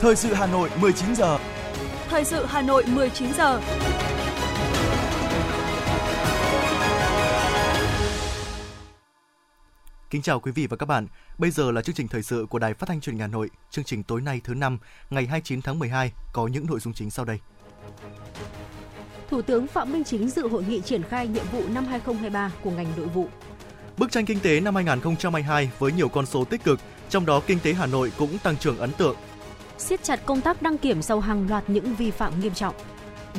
Thời sự Hà Nội 19 giờ. Thời sự Hà Nội 19 giờ. Kính chào quý vị và các bạn. Bây giờ là chương trình thời sự của Đài Phát thanh Truyền hình Hà Nội. Chương trình tối nay thứ năm, ngày 29 tháng 12 có những nội dung chính sau đây. Thủ tướng Phạm Minh Chính dự hội nghị triển khai nhiệm vụ năm 2023 của ngành nội vụ. Bức tranh kinh tế năm 2022 với nhiều con số tích cực, trong đó kinh tế Hà Nội cũng tăng trưởng ấn tượng. Siết chặt công tác đăng kiểm sau hàng loạt những vi phạm nghiêm trọng.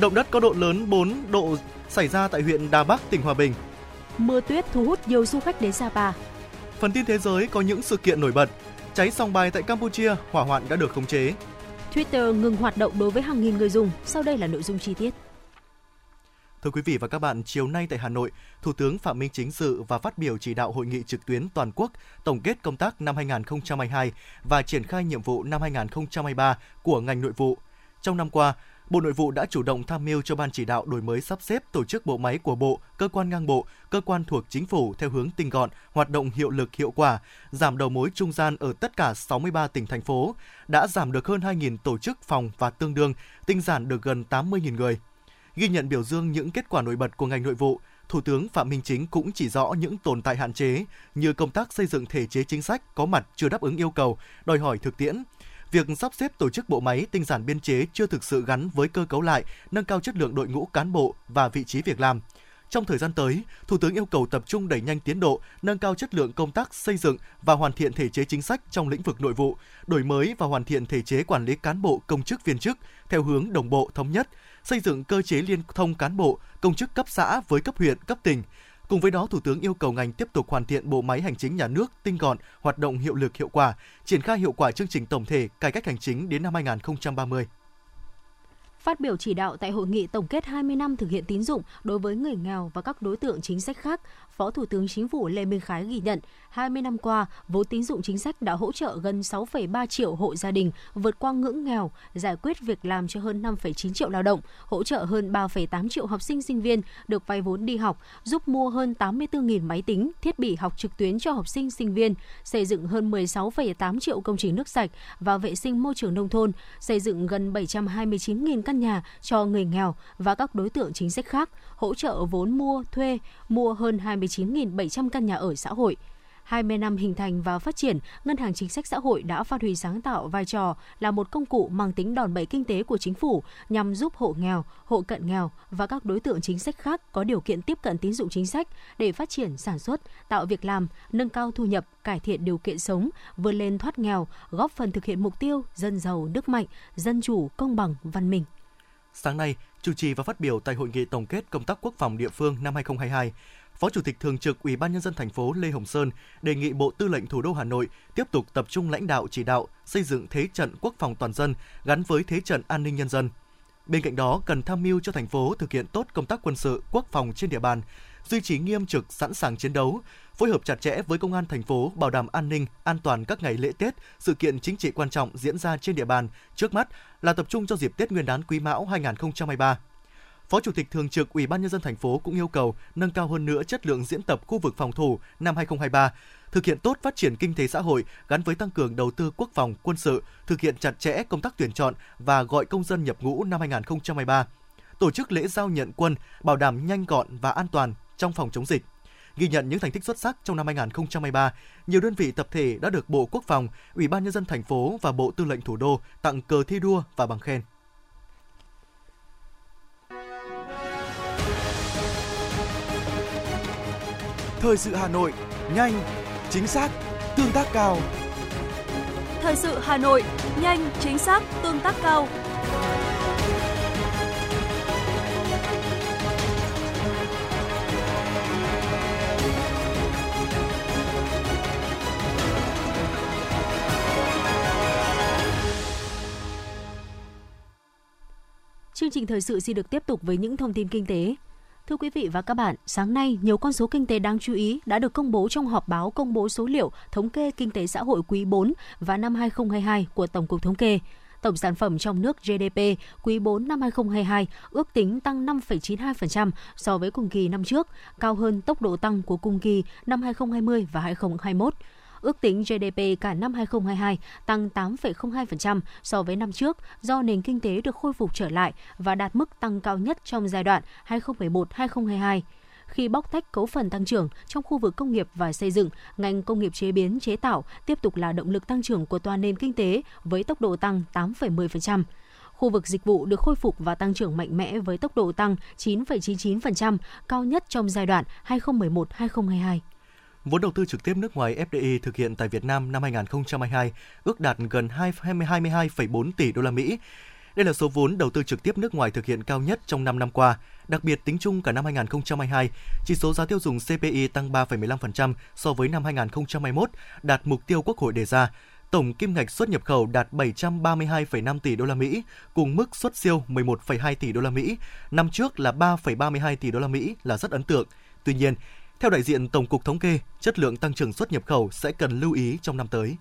Động đất có độ lớn 4 độ xảy ra tại huyện Đà Bắc, tỉnh Hòa Bình. Mưa tuyết thu hút nhiều du khách đến Sapa. Phần tin thế giới có những sự kiện nổi bật. Cháy sòng bài tại Campuchia, hỏa hoạn đã được khống chế. Twitter ngừng hoạt động đối với hàng nghìn người dùng. Sau đây là nội dung chi tiết. Thưa quý vị và các bạn, chiều nay tại Hà Nội, Thủ tướng Phạm Minh Chính dự và phát biểu chỉ đạo hội nghị trực tuyến toàn quốc tổng kết công tác năm 2022 và triển khai nhiệm vụ năm 2023 của ngành nội vụ. Trong năm qua, Bộ Nội vụ đã chủ động tham mưu cho Ban chỉ đạo đổi mới sắp xếp tổ chức bộ máy của Bộ, cơ quan ngang bộ, cơ quan thuộc chính phủ theo hướng tinh gọn, hoạt động hiệu lực hiệu quả, giảm đầu mối trung gian ở tất cả 63 tỉnh thành phố, đã giảm được hơn 2.000 tổ chức phòng và tương đương, tinh giản được gần 80.000 người. Ghi nhận biểu dương những kết quả nổi bật của ngành nội vụ, Thủ tướng Phạm Minh Chính cũng chỉ rõ những tồn tại hạn chế như công tác xây dựng thể chế chính sách có mặt chưa đáp ứng yêu cầu, đòi hỏi thực tiễn. Việc sắp xếp tổ chức bộ máy tinh giản biên chế chưa thực sự gắn với cơ cấu lại, nâng cao chất lượng đội ngũ cán bộ và vị trí việc làm. Trong thời gian tới, Thủ tướng yêu cầu tập trung đẩy nhanh tiến độ, nâng cao chất lượng công tác xây dựng và hoàn thiện thể chế chính sách trong lĩnh vực nội vụ, đổi mới và hoàn thiện thể chế quản lý cán bộ công chức viên chức theo hướng đồng bộ thống nhất, xây dựng cơ chế liên thông cán bộ, công chức cấp xã với cấp huyện, cấp tỉnh. Cùng với đó, Thủ tướng yêu cầu ngành tiếp tục hoàn thiện bộ máy hành chính nhà nước tinh gọn, hoạt động hiệu lực hiệu quả, triển khai hiệu quả chương trình tổng thể cải cách hành chính đến năm 2030. Phát biểu chỉ đạo tại hội nghị tổng kết 20 năm thực hiện tín dụng đối với người nghèo và các đối tượng chính sách khác, Phó Thủ tướng Chính phủ Lê Minh Khái ghi nhận 20 năm qua, vốn tín dụng chính sách đã hỗ trợ gần 6,3 triệu hộ gia đình vượt qua ngưỡng nghèo, giải quyết việc làm cho hơn 5,9 triệu lao động, hỗ trợ hơn 3,8 triệu học sinh sinh viên được vay vốn đi học, giúp mua hơn 84.000 máy tính, thiết bị học trực tuyến cho học sinh sinh viên, xây dựng hơn 16,8 triệu công trình nước sạch và vệ sinh môi trường nông thôn, xây dựng gần 729.000 căn nhà cho người nghèo và các đối tượng chính sách khác, hỗ trợ vốn mua, thuê, mua hơn 29.700 căn nhà ở xã hội. 20 năm hình thành và phát triển, Ngân hàng Chính sách Xã hội đã phát huy sáng tạo vai trò là một công cụ mang tính đòn bẩy kinh tế của chính phủ nhằm giúp hộ nghèo, hộ cận nghèo và các đối tượng chính sách khác có điều kiện tiếp cận tín dụng chính sách để phát triển sản xuất, tạo việc làm, nâng cao thu nhập, cải thiện điều kiện sống, vươn lên thoát nghèo, góp phần thực hiện mục tiêu dân giàu, nước mạnh, dân chủ, công bằng, văn minh. Sáng nay, chủ trì và phát biểu tại hội nghị tổng kết công tác quốc phòng địa phương năm 2022, Phó Chủ tịch Thường trực Ủy ban nhân dân thành phố Lê Hồng Sơn đề nghị Bộ Tư lệnh Thủ đô Hà Nội tiếp tục tập trung lãnh đạo chỉ đạo xây dựng thế trận quốc phòng toàn dân gắn với thế trận an ninh nhân dân. Bên cạnh đó, cần tham mưu cho thành phố thực hiện tốt công tác quân sự, quốc phòng trên địa bàn, duy trì nghiêm trực sẵn sàng chiến đấu, phối hợp chặt chẽ với công an thành phố bảo đảm an ninh, an toàn các ngày lễ Tết, sự kiện chính trị quan trọng diễn ra trên địa bàn. Trước mắt là tập trung cho dịp Tết Nguyên đán Quý Mão 2023. Phó Chủ tịch Thường trực Ủy ban nhân dân thành phố cũng yêu cầu nâng cao hơn nữa chất lượng diễn tập khu vực phòng thủ năm 2023, thực hiện tốt phát triển kinh tế xã hội gắn với tăng cường đầu tư quốc phòng, quân sự, thực hiện chặt chẽ công tác tuyển chọn và gọi công dân nhập ngũ năm 2023. Tổ chức lễ giao nhận quân, bảo đảm nhanh gọn và an toàn trong phòng chống dịch. Ghi nhận những thành tích xuất sắc trong năm 2023, nhiều đơn vị tập thể đã được Bộ Quốc phòng, Ủy ban nhân dân thành phố và Bộ Tư lệnh Thủ đô tặng cờ thi đua và bằng khen. Thời sự Hà Nội, nhanh, chính xác, tương tác cao. Thời sự Hà Nội, nhanh, chính xác, tương tác cao. Chương trình thời sự xin được tiếp tục với những thông tin kinh tế. Thưa quý vị và các bạn, sáng nay nhiều con số kinh tế đáng chú ý đã được công bố trong họp báo công bố số liệu thống kê kinh tế xã hội quý 4 và năm 2022 của Tổng cục Thống kê. Tổng sản phẩm trong nước GDP quý 4 năm 2022 ước tính tăng 5,92% so với cùng kỳ năm trước, cao hơn tốc độ tăng của cùng kỳ năm 2020 và 2021 ước tính GDP cả năm 2022 tăng 8,02% so với năm trước do nền kinh tế được khôi phục trở lại và đạt mức tăng cao nhất trong giai đoạn 2011-2022 khi bóc tách cấu phần tăng trưởng trong khu vực công nghiệp và xây dựng, ngành công nghiệp chế biến chế tạo tiếp tục là động lực tăng trưởng của toàn nền kinh tế với tốc độ tăng 8,10%. Khu vực dịch vụ được khôi phục và tăng trưởng mạnh mẽ với tốc độ tăng 9,99%, cao nhất trong giai đoạn 2011-2022. Vốn đầu tư trực tiếp nước ngoài FDI thực hiện tại Việt Nam năm 2022 ước đạt gần 22,4 tỷ đô la Mỹ. Đây là số vốn đầu tư trực tiếp nước ngoài thực hiện cao nhất trong 5 năm qua. Đặc biệt tính chung cả năm 2022, chỉ số giá tiêu dùng CPI tăng 3,15% so với năm 2021, đạt mục tiêu Quốc hội đề ra. Tổng kim ngạch xuất nhập khẩu đạt 732,5 tỷ đô la Mỹ, cùng mức xuất siêu 11,2 tỷ đô la Mỹ. Năm trước là 3,32 tỷ đô la Mỹ là rất ấn tượng. Tuy nhiên, theo đại diện Tổng cục Thống kê, chất lượng tăng trưởng xuất nhập khẩu sẽ cần lưu ý trong năm tới.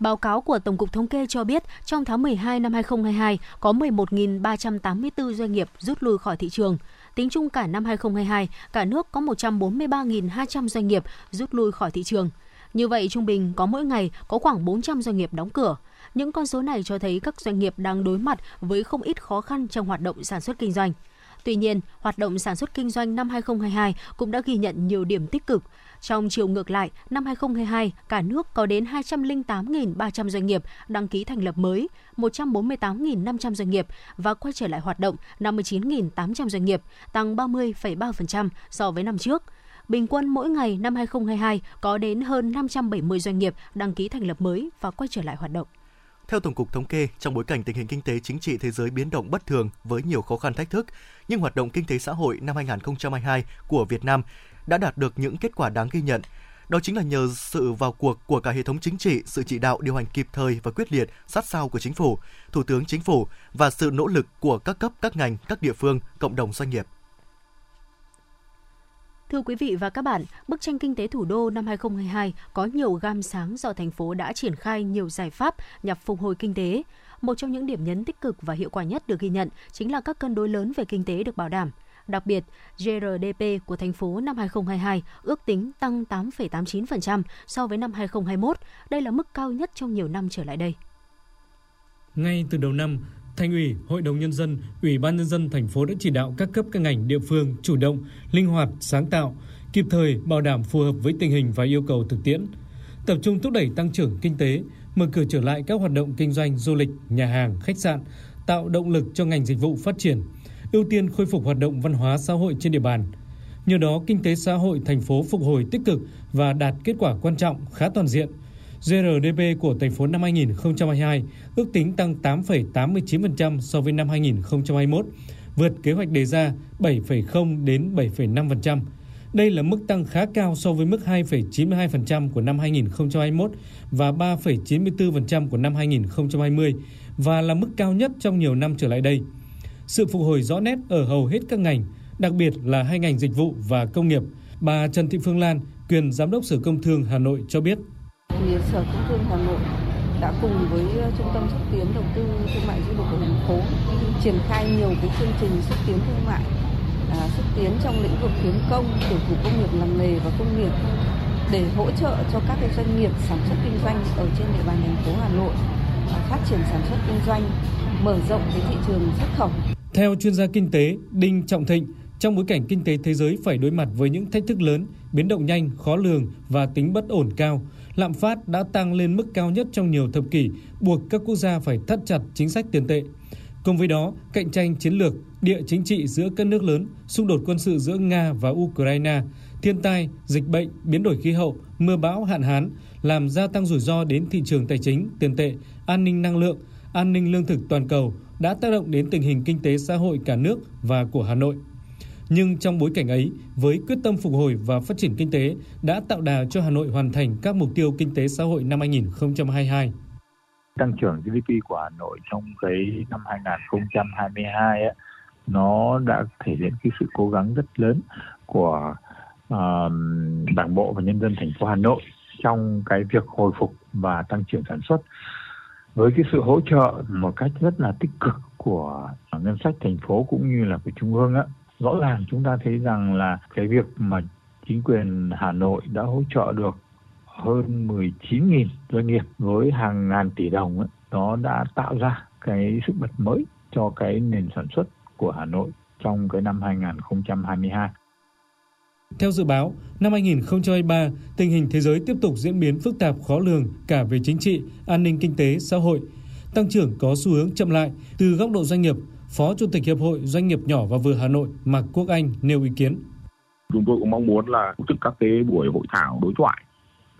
Báo cáo của Tổng cục Thống kê cho biết, trong tháng 12 năm 2022 có 11.384 doanh nghiệp rút lui khỏi thị trường. Tính chung cả năm 2022, cả nước có 143.200 doanh nghiệp rút lui khỏi thị trường. Như vậy, trung bình có mỗi ngày có khoảng 400 doanh nghiệp đóng cửa. Những con số này cho thấy các doanh nghiệp đang đối mặt với không ít khó khăn trong hoạt động sản xuất kinh doanh. Tuy nhiên, hoạt động sản xuất kinh doanh năm 2022 cũng đã ghi nhận nhiều điểm tích cực. Trong chiều ngược lại, năm 2022, cả nước có đến 208.300 doanh nghiệp đăng ký thành lập mới, 148.500 doanh nghiệp và quay trở lại hoạt động 59.800 doanh nghiệp, tăng 30,3% so với năm trước. Bình quân mỗi ngày năm 2022 có đến hơn 570 doanh nghiệp đăng ký thành lập mới và quay trở lại hoạt động. Theo Tổng cục Thống kê, trong bối cảnh tình hình kinh tế chính trị thế giới biến động bất thường với nhiều khó khăn thách thức, nhưng hoạt động kinh tế xã hội năm 2022 của Việt Nam đã đạt được những kết quả đáng ghi nhận. Đó chính là nhờ sự vào cuộc của cả hệ thống chính trị, sự chỉ đạo điều hành kịp thời và quyết liệt, sát sao của chính phủ, Thủ tướng Chính phủ và sự nỗ lực của các cấp, các ngành, các địa phương, cộng đồng doanh nghiệp. Thưa quý vị và các bạn, bức tranh kinh tế thủ đô năm 2022 có nhiều gam sáng do thành phố đã triển khai nhiều giải pháp nhằm phục hồi kinh tế. Một trong những điểm nhấn tích cực và hiệu quả nhất được ghi nhận chính là các cân đối lớn về kinh tế được bảo đảm. Đặc biệt, GRDP của thành phố năm 2022 ước tính tăng 8,89% so với năm 2021. Đây là mức cao nhất trong nhiều năm trở lại đây. Ngay từ đầu năm, Thành ủy, Hội đồng nhân dân, Ủy ban nhân dân thành phố đã chỉ đạo các cấp các ngành địa phương chủ động, linh hoạt, sáng tạo, kịp thời bảo đảm phù hợp với tình hình và yêu cầu thực tiễn, tập trung thúc đẩy tăng trưởng kinh tế, mở cửa trở lại các hoạt động kinh doanh du lịch, nhà hàng, khách sạn, tạo động lực cho ngành dịch vụ phát triển, ưu tiên khôi phục hoạt động văn hóa xã hội trên địa bàn. Nhờ đó, kinh tế xã hội thành phố phục hồi tích cực và đạt kết quả quan trọng khá toàn diện – GRDP của thành phố năm 2022 ước tính tăng 8,89% so với năm 2021, vượt kế hoạch đề ra 7,0 đến 7,5%. Đây là mức tăng khá cao so với mức 2,92% của năm 2021 và 3,94% của năm 2020 và là mức cao nhất trong nhiều năm trở lại đây. Sự phục hồi rõ nét ở hầu hết các ngành, đặc biệt là hai ngành dịch vụ và công nghiệp. Bà Trần Thị Phương Lan, quyền Giám đốc Sở Công Thương Hà Nội cho biết thì Sở Công Thương Hà Nội đã cùng với ờ, Trung tâm xúc tiến đầu tư thương mại du lịch của thành phố triển khai nhiều cái chương trình xúc tiến thương mại, à, xúc tiến trong lĩnh vực khuyến công, tiểu thủ công nghiệp làng nghề và công nghiệp để hỗ trợ cho các cái doanh nghiệp sản xuất kinh doanh ở trên địa bàn thành phố Hà Nội à, phát triển sản xuất kinh doanh, mở rộng cái thị trường xuất khẩu. Theo chuyên gia kinh tế Đinh Trọng Thịnh, trong bối cảnh kinh tế thế giới phải đối mặt với những thách thức lớn, biến động nhanh, khó lường và tính bất ổn cao, lạm phát đã tăng lên mức cao nhất trong nhiều thập kỷ, buộc các quốc gia phải thắt chặt chính sách tiền tệ. Cùng với đó, cạnh tranh chiến lược, địa chính trị giữa các nước lớn, xung đột quân sự giữa Nga và Ukraine, thiên tai, dịch bệnh, biến đổi khí hậu, mưa bão, hạn hán làm gia tăng rủi ro đến thị trường tài chính, tiền tệ, an ninh năng lượng, an ninh lương thực toàn cầu đã tác động đến tình hình kinh tế xã hội cả nước và của Hà Nội. Nhưng trong bối cảnh ấy, với quyết tâm phục hồi và phát triển kinh tế đã tạo đà cho Hà Nội hoàn thành các mục tiêu kinh tế xã hội năm 2022. Tăng trưởng GDP của Hà Nội trong cái năm 2022 ấy, nó đã thể hiện cái sự cố gắng rất lớn của uh, Đảng bộ và nhân dân thành phố Hà Nội trong cái việc hồi phục và tăng trưởng sản xuất với cái sự hỗ trợ một cách rất là tích cực của ngân sách thành phố cũng như là của trung ương á rõ ràng chúng ta thấy rằng là cái việc mà chính quyền Hà Nội đã hỗ trợ được hơn 19.000 doanh nghiệp với hàng ngàn tỷ đồng ấy, nó đã tạo ra cái sức bật mới cho cái nền sản xuất của Hà Nội trong cái năm 2022. Theo dự báo, năm 2023, tình hình thế giới tiếp tục diễn biến phức tạp khó lường cả về chính trị, an ninh kinh tế, xã hội. Tăng trưởng có xu hướng chậm lại. Từ góc độ doanh nghiệp, Phó Chủ tịch Hiệp hội Doanh nghiệp nhỏ và vừa Hà Nội Mạc Quốc Anh nêu ý kiến. Chúng tôi cũng mong muốn là tổ chức các cái buổi hội thảo đối thoại,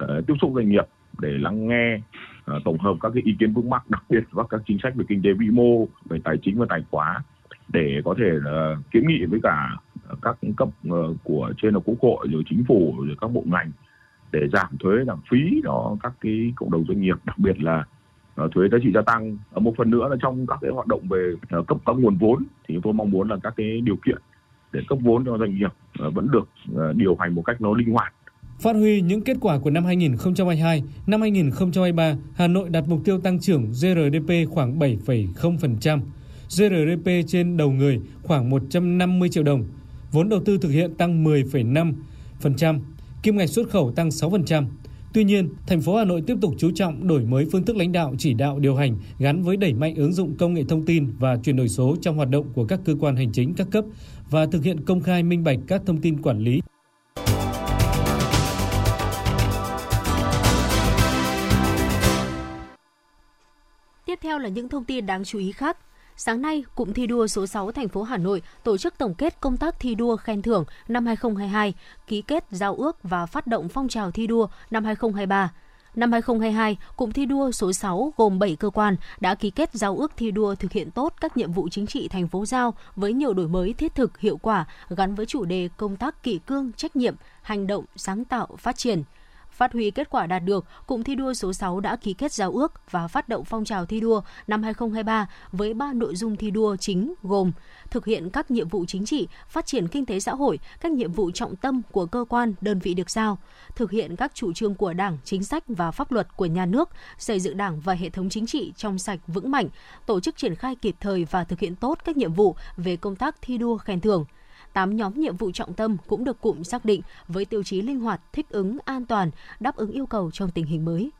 uh, tiếp xúc doanh nghiệp để lắng nghe uh, tổng hợp các cái ý kiến vướng mắc đặc biệt và các chính sách về kinh tế vĩ mô, về tài chính và tài khoá để có thể uh, kiến nghị với cả các cấp uh, của trên là quốc hội rồi chính phủ rồi các bộ ngành để giảm thuế giảm phí đó các cái cộng đồng doanh nghiệp đặc biệt là Ờ, thuế giá trị gia tăng ờ, một phần nữa là trong các cái hoạt động về ờ, cấp các nguồn vốn thì tôi mong muốn là các cái điều kiện để cấp vốn cho doanh nghiệp vẫn được điều hành một cách nó linh hoạt Phát huy những kết quả của năm 2022, năm 2023, Hà Nội đặt mục tiêu tăng trưởng GRDP khoảng 7,0%, GRDP trên đầu người khoảng 150 triệu đồng, vốn đầu tư thực hiện tăng 10,5%, kim ngạch xuất khẩu tăng 6%. Tuy nhiên, thành phố Hà Nội tiếp tục chú trọng đổi mới phương thức lãnh đạo chỉ đạo điều hành gắn với đẩy mạnh ứng dụng công nghệ thông tin và chuyển đổi số trong hoạt động của các cơ quan hành chính các cấp và thực hiện công khai minh bạch các thông tin quản lý. Tiếp theo là những thông tin đáng chú ý khác. Sáng nay, Cụm thi đua số 6 thành phố Hà Nội tổ chức tổng kết công tác thi đua khen thưởng năm 2022, ký kết giao ước và phát động phong trào thi đua năm 2023. Năm 2022, Cụm thi đua số 6 gồm 7 cơ quan đã ký kết giao ước thi đua thực hiện tốt các nhiệm vụ chính trị thành phố giao với nhiều đổi mới thiết thực, hiệu quả gắn với chủ đề công tác kỷ cương, trách nhiệm, hành động, sáng tạo, phát triển – Phát huy kết quả đạt được, Cụm thi đua số 6 đã ký kết giao ước và phát động phong trào thi đua năm 2023 với 3 nội dung thi đua chính gồm thực hiện các nhiệm vụ chính trị, phát triển kinh tế xã hội, các nhiệm vụ trọng tâm của cơ quan, đơn vị được giao, thực hiện các chủ trương của Đảng, chính sách và pháp luật của nhà nước, xây dựng Đảng và hệ thống chính trị trong sạch vững mạnh, tổ chức triển khai kịp thời và thực hiện tốt các nhiệm vụ về công tác thi đua khen thưởng. 8 nhóm nhiệm vụ trọng tâm cũng được cụm xác định với tiêu chí linh hoạt, thích ứng, an toàn, đáp ứng yêu cầu trong tình hình mới.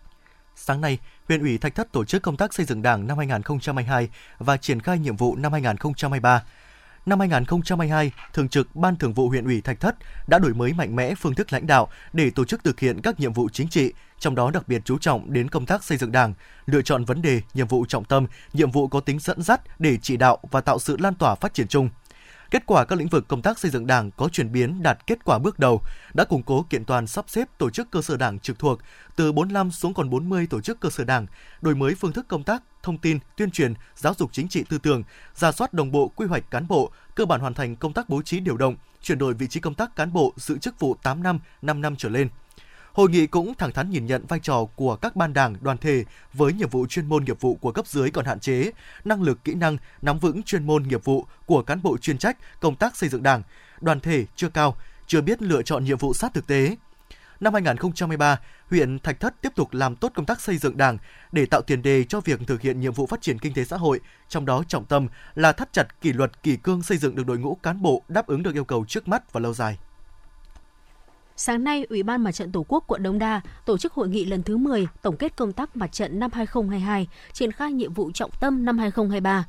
Sáng nay, huyện ủy Thạch Thất tổ chức công tác xây dựng Đảng năm 2022 và triển khai nhiệm vụ năm 2023. Năm 2022, Thường trực Ban Thường vụ huyện ủy Thạch Thất đã đổi mới mạnh mẽ phương thức lãnh đạo để tổ chức thực hiện các nhiệm vụ chính trị, trong đó đặc biệt chú trọng đến công tác xây dựng Đảng, lựa chọn vấn đề, nhiệm vụ trọng tâm, nhiệm vụ có tính dẫn dắt để chỉ đạo và tạo sự lan tỏa phát triển chung – Kết quả các lĩnh vực công tác xây dựng Đảng có chuyển biến đạt kết quả bước đầu, đã củng cố kiện toàn sắp xếp tổ chức cơ sở Đảng trực thuộc từ 45 xuống còn 40 tổ chức cơ sở Đảng, đổi mới phương thức công tác, thông tin, tuyên truyền, giáo dục chính trị tư tưởng, ra soát đồng bộ quy hoạch cán bộ, cơ bản hoàn thành công tác bố trí điều động, chuyển đổi vị trí công tác cán bộ giữ chức vụ 8 năm, 5 năm trở lên – Hội nghị cũng thẳng thắn nhìn nhận vai trò của các ban đảng, đoàn thể với nhiệm vụ chuyên môn nghiệp vụ của cấp dưới còn hạn chế, năng lực kỹ năng nắm vững chuyên môn nghiệp vụ của cán bộ chuyên trách công tác xây dựng đảng, đoàn thể chưa cao, chưa biết lựa chọn nhiệm vụ sát thực tế. Năm 2023, huyện Thạch Thất tiếp tục làm tốt công tác xây dựng đảng để tạo tiền đề cho việc thực hiện nhiệm vụ phát triển kinh tế xã hội, trong đó trọng tâm là thắt chặt kỷ luật kỷ cương xây dựng được đội ngũ cán bộ đáp ứng được yêu cầu trước mắt và lâu dài. Sáng nay, Ủy ban Mặt trận Tổ quốc quận Đống Đa tổ chức hội nghị lần thứ 10 tổng kết công tác mặt trận năm 2022, triển khai nhiệm vụ trọng tâm năm 2023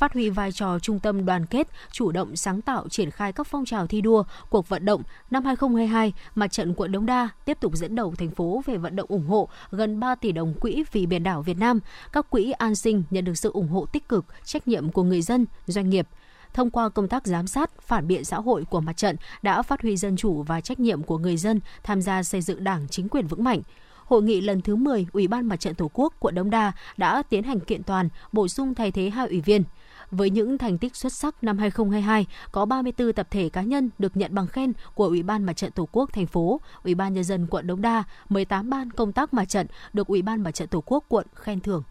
phát huy vai trò trung tâm đoàn kết, chủ động sáng tạo triển khai các phong trào thi đua, cuộc vận động năm 2022, Mặt trận quận Đống Đa tiếp tục dẫn đầu thành phố về vận động ủng hộ gần 3 tỷ đồng quỹ vì biển đảo Việt Nam. Các quỹ an sinh nhận được sự ủng hộ tích cực, trách nhiệm của người dân, doanh nghiệp thông qua công tác giám sát, phản biện xã hội của mặt trận đã phát huy dân chủ và trách nhiệm của người dân tham gia xây dựng Đảng chính quyền vững mạnh. Hội nghị lần thứ 10 Ủy ban Mặt trận Tổ quốc quận Đống Đa đã tiến hành kiện toàn, bổ sung thay thế hai ủy viên. Với những thành tích xuất sắc năm 2022, có 34 tập thể cá nhân được nhận bằng khen của Ủy ban Mặt trận Tổ quốc thành phố, Ủy ban nhân dân quận Đống Đa, 18 ban công tác mặt trận được Ủy ban Mặt trận Tổ quốc quận khen thưởng.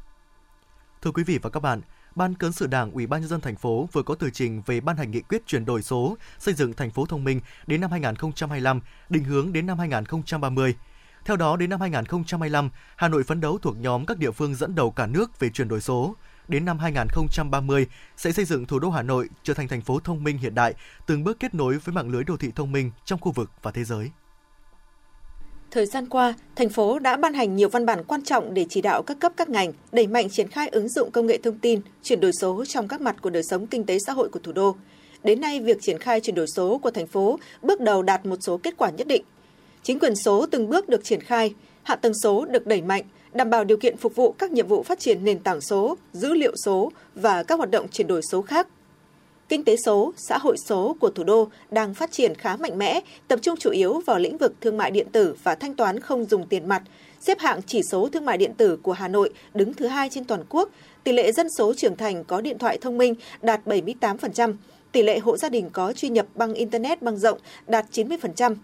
Thưa quý vị và các bạn, Ban cán sự Đảng Ủy ban nhân dân thành phố vừa có tờ trình về ban hành nghị quyết chuyển đổi số, xây dựng thành phố thông minh đến năm 2025, định hướng đến năm 2030. Theo đó, đến năm 2025, Hà Nội phấn đấu thuộc nhóm các địa phương dẫn đầu cả nước về chuyển đổi số. Đến năm 2030, sẽ xây dựng thủ đô Hà Nội trở thành thành phố thông minh hiện đại, từng bước kết nối với mạng lưới đô thị thông minh trong khu vực và thế giới. Thời gian qua, thành phố đã ban hành nhiều văn bản quan trọng để chỉ đạo các cấp các ngành đẩy mạnh triển khai ứng dụng công nghệ thông tin, chuyển đổi số trong các mặt của đời sống kinh tế xã hội của thủ đô. Đến nay, việc triển khai chuyển đổi số của thành phố bước đầu đạt một số kết quả nhất định. Chính quyền số từng bước được triển khai, hạ tầng số được đẩy mạnh, đảm bảo điều kiện phục vụ các nhiệm vụ phát triển nền tảng số, dữ liệu số và các hoạt động chuyển đổi số khác. Kinh tế số, xã hội số của thủ đô đang phát triển khá mạnh mẽ, tập trung chủ yếu vào lĩnh vực thương mại điện tử và thanh toán không dùng tiền mặt. Xếp hạng chỉ số thương mại điện tử của Hà Nội đứng thứ hai trên toàn quốc, tỷ lệ dân số trưởng thành có điện thoại thông minh đạt 78%, tỷ lệ hộ gia đình có truy nhập bằng Internet băng rộng đạt 90%.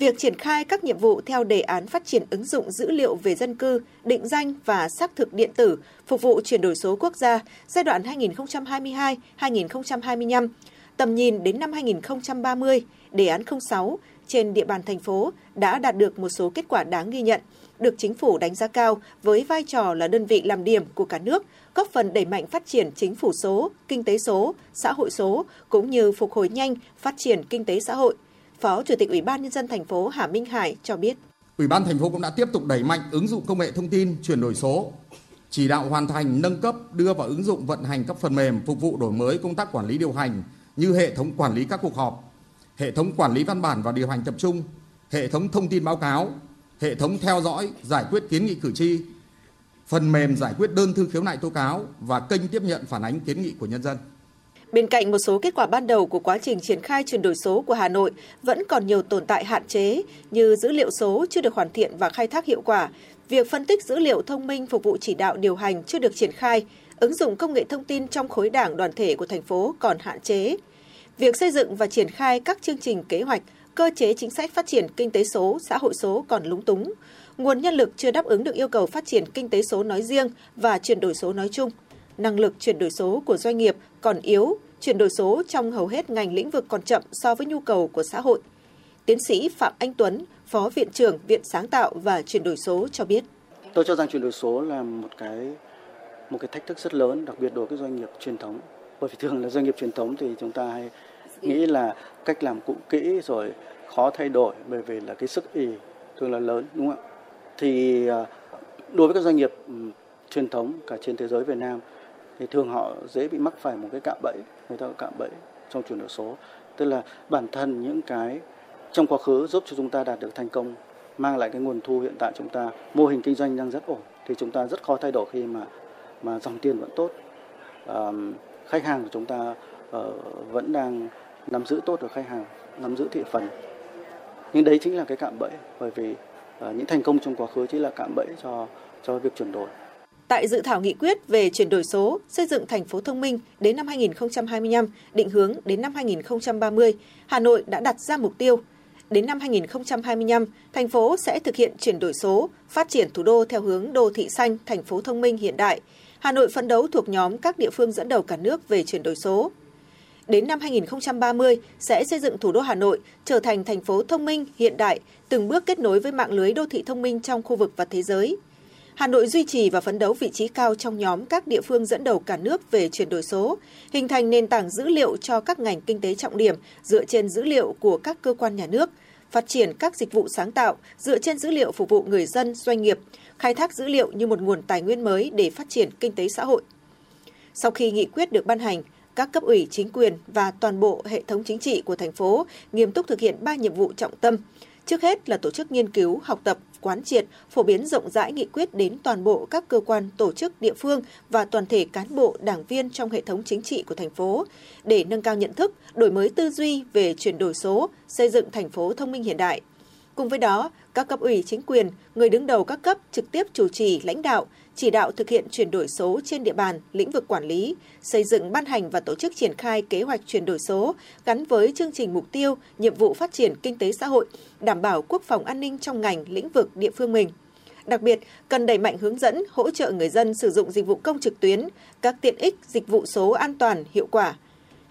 Việc triển khai các nhiệm vụ theo đề án phát triển ứng dụng dữ liệu về dân cư, định danh và xác thực điện tử phục vụ chuyển đổi số quốc gia giai đoạn 2022-2025, tầm nhìn đến năm 2030, đề án 06 trên địa bàn thành phố đã đạt được một số kết quả đáng ghi nhận, được chính phủ đánh giá cao với vai trò là đơn vị làm điểm của cả nước, góp phần đẩy mạnh phát triển chính phủ số, kinh tế số, xã hội số cũng như phục hồi nhanh phát triển kinh tế xã hội. Phó Chủ tịch Ủy ban nhân dân thành phố Hà Minh Hải cho biết. Ủy ban thành phố cũng đã tiếp tục đẩy mạnh ứng dụng công nghệ thông tin, chuyển đổi số, chỉ đạo hoàn thành nâng cấp đưa vào ứng dụng vận hành các phần mềm phục vụ đổi mới công tác quản lý điều hành như hệ thống quản lý các cuộc họp, hệ thống quản lý văn bản và điều hành tập trung, hệ thống thông tin báo cáo, hệ thống theo dõi, giải quyết kiến nghị cử tri, phần mềm giải quyết đơn thư khiếu nại tố cáo và kênh tiếp nhận phản ánh kiến nghị của nhân dân. Bên cạnh một số kết quả ban đầu của quá trình triển khai chuyển đổi số của Hà Nội, vẫn còn nhiều tồn tại hạn chế như dữ liệu số chưa được hoàn thiện và khai thác hiệu quả, việc phân tích dữ liệu thông minh phục vụ chỉ đạo điều hành chưa được triển khai, ứng dụng công nghệ thông tin trong khối đảng đoàn thể của thành phố còn hạn chế. Việc xây dựng và triển khai các chương trình kế hoạch, cơ chế chính sách phát triển kinh tế số, xã hội số còn lúng túng. Nguồn nhân lực chưa đáp ứng được yêu cầu phát triển kinh tế số nói riêng và chuyển đổi số nói chung – năng lực chuyển đổi số của doanh nghiệp còn yếu, chuyển đổi số trong hầu hết ngành lĩnh vực còn chậm so với nhu cầu của xã hội. Tiến sĩ Phạm Anh Tuấn, Phó Viện trưởng Viện Sáng tạo và Chuyển đổi số cho biết. Tôi cho rằng chuyển đổi số là một cái một cái thách thức rất lớn, đặc biệt đối với doanh nghiệp truyền thống. Bởi vì thường là doanh nghiệp truyền thống thì chúng ta hay nghĩ là cách làm cũ kỹ rồi khó thay đổi bởi vì là cái sức ý thường là lớn đúng không ạ? Thì à, đối với các doanh nghiệp truyền thống cả trên thế giới Việt Nam thì thường họ dễ bị mắc phải một cái cạm bẫy người ta cạm bẫy trong chuyển đổi số. Tức là bản thân những cái trong quá khứ giúp cho chúng ta đạt được thành công mang lại cái nguồn thu hiện tại chúng ta mô hình kinh doanh đang rất ổn thì chúng ta rất khó thay đổi khi mà mà dòng tiền vẫn tốt. À, khách hàng của chúng ta uh, vẫn đang nắm giữ tốt được khách hàng nắm giữ thị phần. Nhưng đấy chính là cái cạm bẫy bởi vì uh, những thành công trong quá khứ chỉ là cạm bẫy cho cho việc chuyển đổi. Tại dự thảo nghị quyết về chuyển đổi số, xây dựng thành phố thông minh đến năm 2025, định hướng đến năm 2030, Hà Nội đã đặt ra mục tiêu đến năm 2025, thành phố sẽ thực hiện chuyển đổi số, phát triển thủ đô theo hướng đô thị xanh, thành phố thông minh hiện đại. Hà Nội phấn đấu thuộc nhóm các địa phương dẫn đầu cả nước về chuyển đổi số. Đến năm 2030 sẽ xây dựng thủ đô Hà Nội trở thành thành phố thông minh hiện đại, từng bước kết nối với mạng lưới đô thị thông minh trong khu vực và thế giới. Hà Nội duy trì và phấn đấu vị trí cao trong nhóm các địa phương dẫn đầu cả nước về chuyển đổi số, hình thành nền tảng dữ liệu cho các ngành kinh tế trọng điểm dựa trên dữ liệu của các cơ quan nhà nước, phát triển các dịch vụ sáng tạo dựa trên dữ liệu phục vụ người dân, doanh nghiệp, khai thác dữ liệu như một nguồn tài nguyên mới để phát triển kinh tế xã hội. Sau khi nghị quyết được ban hành, các cấp ủy chính quyền và toàn bộ hệ thống chính trị của thành phố nghiêm túc thực hiện ba nhiệm vụ trọng tâm. Trước hết là tổ chức nghiên cứu, học tập, quán triệt, phổ biến rộng rãi nghị quyết đến toàn bộ các cơ quan, tổ chức, địa phương và toàn thể cán bộ, đảng viên trong hệ thống chính trị của thành phố để nâng cao nhận thức, đổi mới tư duy về chuyển đổi số, xây dựng thành phố thông minh hiện đại. Cùng với đó, các cấp ủy chính quyền, người đứng đầu các cấp trực tiếp chủ trì lãnh đạo, chỉ đạo thực hiện chuyển đổi số trên địa bàn, lĩnh vực quản lý, xây dựng ban hành và tổ chức triển khai kế hoạch chuyển đổi số gắn với chương trình mục tiêu, nhiệm vụ phát triển kinh tế xã hội, đảm bảo quốc phòng an ninh trong ngành, lĩnh vực địa phương mình. Đặc biệt, cần đẩy mạnh hướng dẫn, hỗ trợ người dân sử dụng dịch vụ công trực tuyến, các tiện ích, dịch vụ số an toàn, hiệu quả.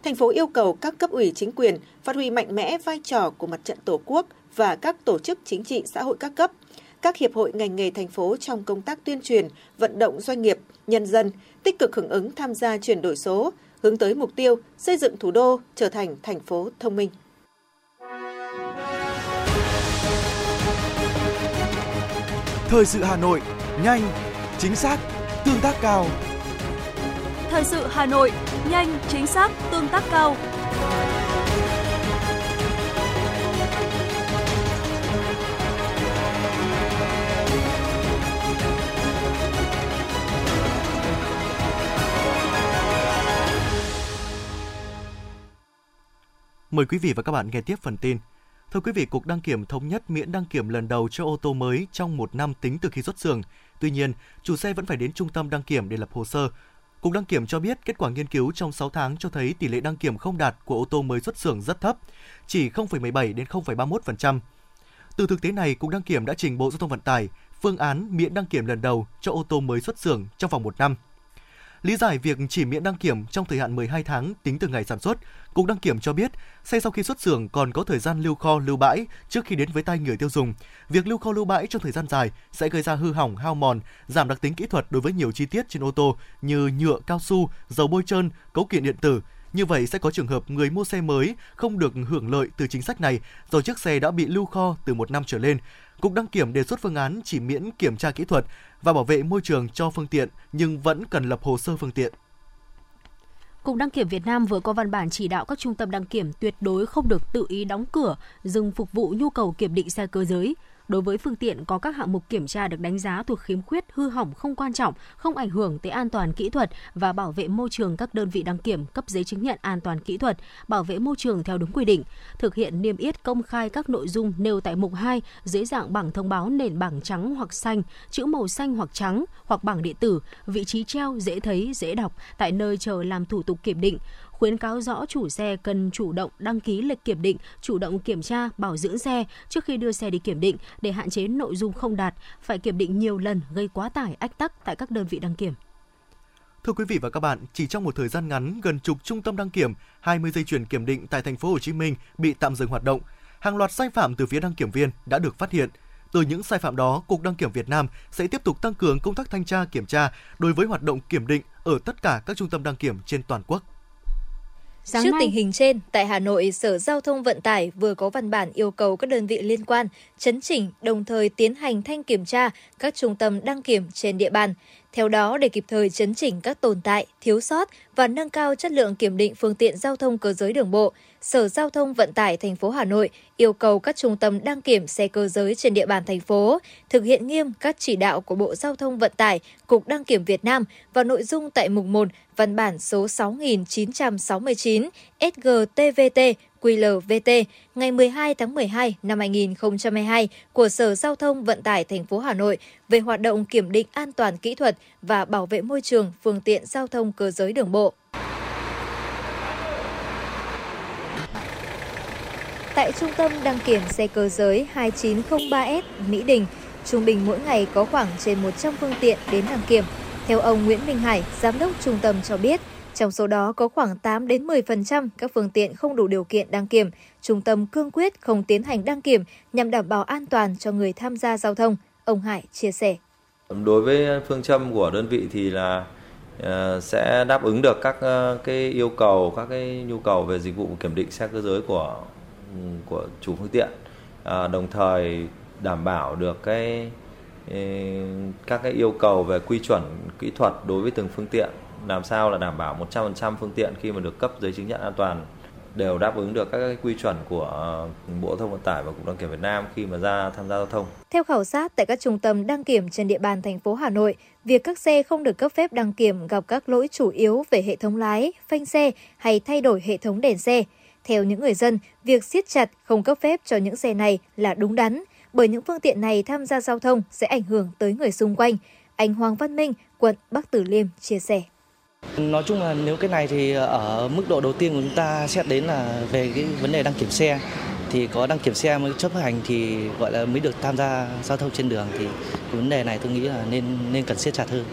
Thành phố yêu cầu các cấp ủy chính quyền phát huy mạnh mẽ vai trò của mặt trận Tổ quốc và các tổ chức chính trị xã hội các cấp, các hiệp hội ngành nghề thành phố trong công tác tuyên truyền, vận động doanh nghiệp, nhân dân tích cực hưởng ứng tham gia chuyển đổi số, hướng tới mục tiêu xây dựng thủ đô trở thành thành phố thông minh. Thời sự Hà Nội, nhanh, chính xác, tương tác cao. Thời sự Hà Nội, nhanh, chính xác, tương tác cao. Mời quý vị và các bạn nghe tiếp phần tin. Thưa quý vị, Cục Đăng kiểm thống nhất miễn đăng kiểm lần đầu cho ô tô mới trong một năm tính từ khi xuất xưởng. Tuy nhiên, chủ xe vẫn phải đến trung tâm đăng kiểm để lập hồ sơ. Cục Đăng kiểm cho biết kết quả nghiên cứu trong 6 tháng cho thấy tỷ lệ đăng kiểm không đạt của ô tô mới xuất xưởng rất thấp, chỉ 0,17 đến 0,31%. Từ thực tế này, Cục Đăng kiểm đã trình Bộ Giao thông Vận tải phương án miễn đăng kiểm lần đầu cho ô tô mới xuất xưởng trong vòng một năm. Lý giải việc chỉ miễn đăng kiểm trong thời hạn 12 tháng tính từ ngày sản xuất, Cục Đăng kiểm cho biết xe sau khi xuất xưởng còn có thời gian lưu kho lưu bãi trước khi đến với tay người tiêu dùng. Việc lưu kho lưu bãi trong thời gian dài sẽ gây ra hư hỏng, hao mòn, giảm đặc tính kỹ thuật đối với nhiều chi tiết trên ô tô như nhựa, cao su, dầu bôi trơn, cấu kiện điện tử, như vậy sẽ có trường hợp người mua xe mới không được hưởng lợi từ chính sách này do chiếc xe đã bị lưu kho từ một năm trở lên. Cục đăng kiểm đề xuất phương án chỉ miễn kiểm tra kỹ thuật và bảo vệ môi trường cho phương tiện nhưng vẫn cần lập hồ sơ phương tiện. Cục Đăng kiểm Việt Nam vừa có văn bản chỉ đạo các trung tâm đăng kiểm tuyệt đối không được tự ý đóng cửa, dừng phục vụ nhu cầu kiểm định xe cơ giới. Đối với phương tiện có các hạng mục kiểm tra được đánh giá thuộc khiếm khuyết, hư hỏng không quan trọng, không ảnh hưởng tới an toàn kỹ thuật và bảo vệ môi trường các đơn vị đăng kiểm cấp giấy chứng nhận an toàn kỹ thuật, bảo vệ môi trường theo đúng quy định, thực hiện niêm yết công khai các nội dung nêu tại mục 2 dưới dạng bảng thông báo nền bảng trắng hoặc xanh, chữ màu xanh hoặc trắng hoặc bảng điện tử, vị trí treo dễ thấy, dễ đọc tại nơi chờ làm thủ tục kiểm định, khuyến cáo rõ chủ xe cần chủ động đăng ký lịch kiểm định, chủ động kiểm tra, bảo dưỡng xe trước khi đưa xe đi kiểm định để hạn chế nội dung không đạt, phải kiểm định nhiều lần gây quá tải ách tắc tại các đơn vị đăng kiểm. Thưa quý vị và các bạn, chỉ trong một thời gian ngắn, gần chục trung tâm đăng kiểm, 20 dây chuyền kiểm định tại thành phố Hồ Chí Minh bị tạm dừng hoạt động. Hàng loạt sai phạm từ phía đăng kiểm viên đã được phát hiện. Từ những sai phạm đó, Cục Đăng kiểm Việt Nam sẽ tiếp tục tăng cường công tác thanh tra kiểm tra đối với hoạt động kiểm định ở tất cả các trung tâm đăng kiểm trên toàn quốc. Sáng Trước nay... tình hình trên, tại Hà Nội, Sở Giao thông Vận tải vừa có văn bản yêu cầu các đơn vị liên quan chấn chỉnh đồng thời tiến hành thanh kiểm tra các trung tâm đăng kiểm trên địa bàn. Theo đó, để kịp thời chấn chỉnh các tồn tại, thiếu sót và nâng cao chất lượng kiểm định phương tiện giao thông cơ giới đường bộ, Sở Giao thông Vận tải thành phố Hà Nội yêu cầu các trung tâm đăng kiểm xe cơ giới trên địa bàn thành phố thực hiện nghiêm các chỉ đạo của Bộ Giao thông Vận tải, Cục Đăng kiểm Việt Nam và nội dung tại mục 1 văn bản số 6969 SGTVT QLVT ngày 12 tháng 12 năm 2022 của Sở Giao thông Vận tải thành phố Hà Nội về hoạt động kiểm định an toàn kỹ thuật và bảo vệ môi trường phương tiện giao thông cơ giới đường bộ. Tại Trung tâm đăng kiểm xe cơ giới 2903S Mỹ Đình, trung bình mỗi ngày có khoảng trên 100 phương tiện đến đăng kiểm. Theo ông Nguyễn Minh Hải, giám đốc trung tâm cho biết, trong số đó có khoảng 8 đến 10% các phương tiện không đủ điều kiện đăng kiểm. Trung tâm cương quyết không tiến hành đăng kiểm nhằm đảm bảo an toàn cho người tham gia giao thông. Ông Hải chia sẻ. Đối với phương châm của đơn vị thì là ờ, sẽ đáp ứng được các ờ, cái yêu cầu, các cái nhu cầu về dịch vụ kiểm định xe cơ giới của của chủ phương tiện, à, đồng thời đảm bảo được cái ừ, các cái yêu cầu về quy chuẩn kỹ thuật đối với từng phương tiện làm sao là đảm bảo 100% phương tiện khi mà được cấp giấy chứng nhận an toàn đều đáp ứng được các cái quy chuẩn của ừ, Bộ Thông Vận tải và Cục Đăng kiểm Việt Nam khi mà ra tham gia giao thông. Theo khảo sát tại các trung tâm đăng kiểm trên địa bàn thành phố Hà Nội, việc các xe không được cấp phép đăng kiểm gặp các lỗi chủ yếu về hệ thống lái, phanh xe hay thay đổi hệ thống đèn xe. Theo những người dân, việc siết chặt không cấp phép cho những xe này là đúng đắn, bởi những phương tiện này tham gia giao thông sẽ ảnh hưởng tới người xung quanh. Anh Hoàng Văn Minh, quận Bắc Từ Liêm chia sẻ. Nói chung là nếu cái này thì ở mức độ đầu tiên của chúng ta xét đến là về cái vấn đề đăng kiểm xe thì có đăng kiểm xe mới chấp hành thì gọi là mới được tham gia giao thông trên đường thì cái vấn đề này tôi nghĩ là nên nên cần siết chặt hơn.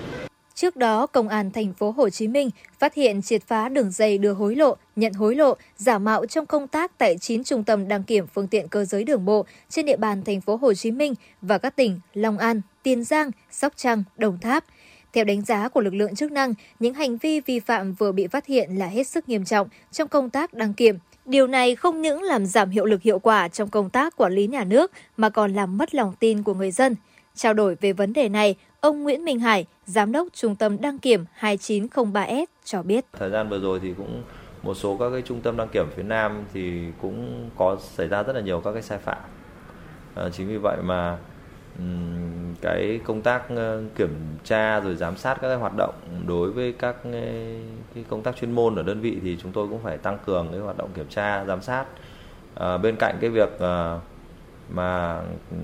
Trước đó, Công an thành phố Hồ Chí Minh phát hiện triệt phá đường dây đưa hối lộ, nhận hối lộ, giả mạo trong công tác tại 9 trung tâm đăng kiểm phương tiện cơ giới đường bộ trên địa bàn thành phố Hồ Chí Minh và các tỉnh Long An, Tiền Giang, Sóc Trăng, Đồng Tháp. Theo đánh giá của lực lượng chức năng, những hành vi vi phạm vừa bị phát hiện là hết sức nghiêm trọng trong công tác đăng kiểm. Điều này không những làm giảm hiệu lực hiệu quả trong công tác quản lý nhà nước mà còn làm mất lòng tin của người dân. Trao đổi về vấn đề này, ông Nguyễn Minh Hải, Giám đốc Trung tâm Đăng kiểm 2903S cho biết. Thời gian vừa rồi thì cũng một số các cái trung tâm đăng kiểm phía Nam thì cũng có xảy ra rất là nhiều các cái sai phạm. À, chính vì vậy mà cái công tác ờ, kiểm tra rồi giám sát các cái hoạt động đối với các ờ, cái công tác chuyên môn ở đơn vị thì chúng tôi cũng phải tăng cường cái hoạt động kiểm tra giám sát à, bên cạnh cái việc à, mà ừ,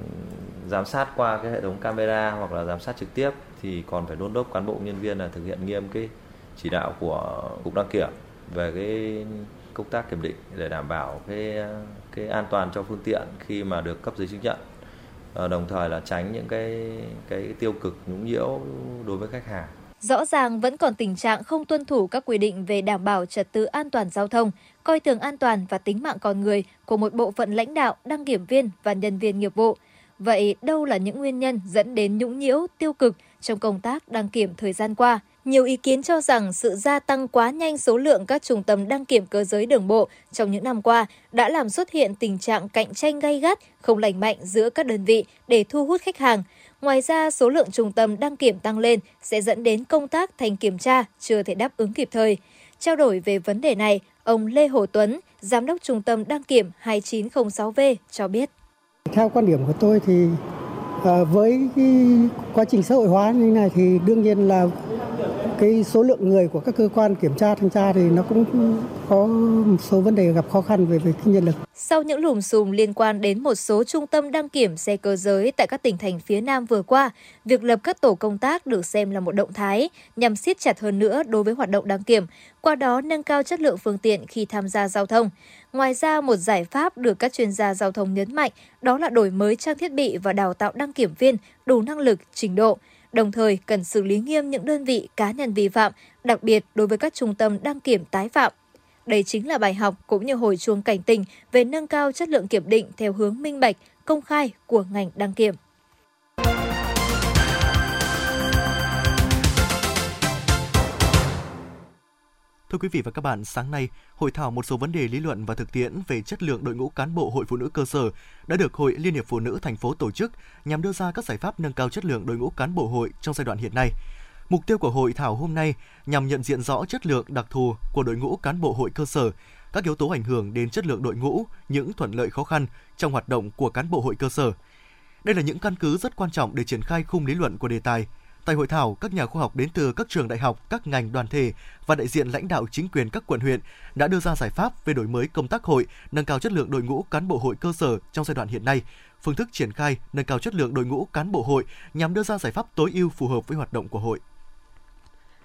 giám sát qua cái hệ thống camera hoặc là giám sát trực tiếp thì còn phải đôn đốc cán bộ nhân viên là thực hiện nghiêm cái chỉ đạo của cục đăng kiểm về cái công tác kiểm định để đảm bảo cái cái an toàn cho phương tiện khi mà được cấp giấy chứng nhận. Ờ, đồng thời là tránh những cái cái tiêu cực, nhũng nhiễu đối với khách hàng. Rõ ràng vẫn còn tình trạng không tuân thủ các quy định về đảm bảo trật tự an toàn giao thông, coi thường an toàn và tính mạng con người của một bộ phận lãnh đạo, đăng kiểm viên và nhân viên nghiệp vụ. Vậy đâu là những nguyên nhân dẫn đến nhũng nhiễu, tiêu cực trong công tác đăng kiểm thời gian qua? Nhiều ý kiến cho rằng sự gia tăng quá nhanh số lượng các trung tâm đăng kiểm cơ giới đường bộ trong những năm qua đã làm xuất hiện tình trạng cạnh tranh gay gắt, không lành mạnh giữa các đơn vị để thu hút khách hàng. Ngoài ra, số lượng trung tâm đăng kiểm tăng lên sẽ dẫn đến công tác thành kiểm tra chưa thể đáp ứng kịp thời. Trao đổi về vấn đề này, ông Lê Hồ Tuấn, Giám đốc Trung tâm Đăng kiểm 2906V cho biết. Theo quan điểm của tôi thì ờ, với cái quá trình xã hội hóa như này thì đương nhiên là cái số lượng người của các cơ quan kiểm tra thanh tra thì nó cũng có một số vấn đề gặp khó khăn về về cái nhân lực. Sau những lùm xùm liên quan đến một số trung tâm đăng kiểm xe cơ giới tại các tỉnh thành phía Nam vừa qua, việc lập các tổ công tác được xem là một động thái nhằm siết chặt hơn nữa đối với hoạt động đăng kiểm, qua đó nâng cao chất lượng phương tiện khi tham gia giao thông. Ngoài ra, một giải pháp được các chuyên gia giao thông nhấn mạnh đó là đổi mới trang thiết bị và đào tạo đăng kiểm viên đủ năng lực, trình độ đồng thời cần xử lý nghiêm những đơn vị cá nhân vi phạm, đặc biệt đối với các trung tâm đăng kiểm tái phạm. Đây chính là bài học cũng như hồi chuông cảnh tỉnh về nâng cao chất lượng kiểm định theo hướng minh bạch, công khai của ngành đăng kiểm. Thưa quý vị và các bạn, sáng nay, hội thảo một số vấn đề lý luận và thực tiễn về chất lượng đội ngũ cán bộ hội phụ nữ cơ sở đã được Hội Liên hiệp Phụ nữ thành phố tổ chức nhằm đưa ra các giải pháp nâng cao chất lượng đội ngũ cán bộ hội trong giai đoạn hiện nay. Mục tiêu của hội thảo hôm nay nhằm nhận diện rõ chất lượng đặc thù của đội ngũ cán bộ hội cơ sở, các yếu tố ảnh hưởng đến chất lượng đội ngũ, những thuận lợi khó khăn trong hoạt động của cán bộ hội cơ sở. Đây là những căn cứ rất quan trọng để triển khai khung lý luận của đề tài, Tại hội thảo, các nhà khoa học đến từ các trường đại học, các ngành đoàn thể và đại diện lãnh đạo chính quyền các quận huyện đã đưa ra giải pháp về đổi mới công tác hội, nâng cao chất lượng đội ngũ cán bộ hội cơ sở trong giai đoạn hiện nay, phương thức triển khai nâng cao chất lượng đội ngũ cán bộ hội nhằm đưa ra giải pháp tối ưu phù hợp với hoạt động của hội.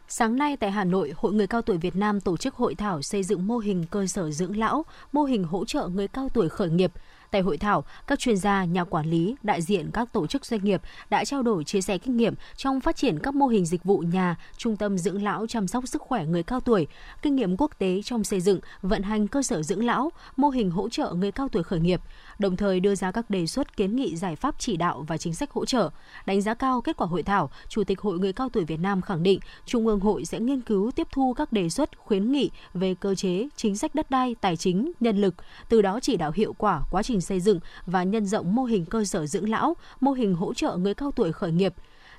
Sáng nay tại Hà Nội, Hội Người Cao Tuổi Việt Nam tổ chức hội thảo xây dựng mô hình cơ sở dưỡng lão, mô hình hỗ trợ người cao tuổi khởi nghiệp – Tại hội thảo, các chuyên gia, nhà quản lý, đại diện các tổ chức doanh nghiệp đã trao đổi chia sẻ kinh nghiệm trong phát triển các mô hình dịch vụ nhà, trung tâm dưỡng lão chăm sóc sức khỏe người cao tuổi, kinh nghiệm quốc tế trong xây dựng, vận hành cơ sở dưỡng lão, mô hình hỗ trợ người cao tuổi khởi nghiệp, đồng thời đưa ra các đề xuất kiến nghị giải pháp chỉ đạo và chính sách hỗ trợ. Đánh giá cao kết quả hội thảo, Chủ tịch Hội Người cao tuổi Việt Nam khẳng định Trung ương hội sẽ nghiên cứu tiếp thu các đề xuất khuyến nghị về cơ chế, chính sách đất đai, tài chính, nhân lực, từ đó chỉ đạo hiệu quả quá trình xây dựng và nhân rộng mô hình cơ sở dưỡng lão, mô hình hỗ trợ người cao tuổi khởi nghiệp.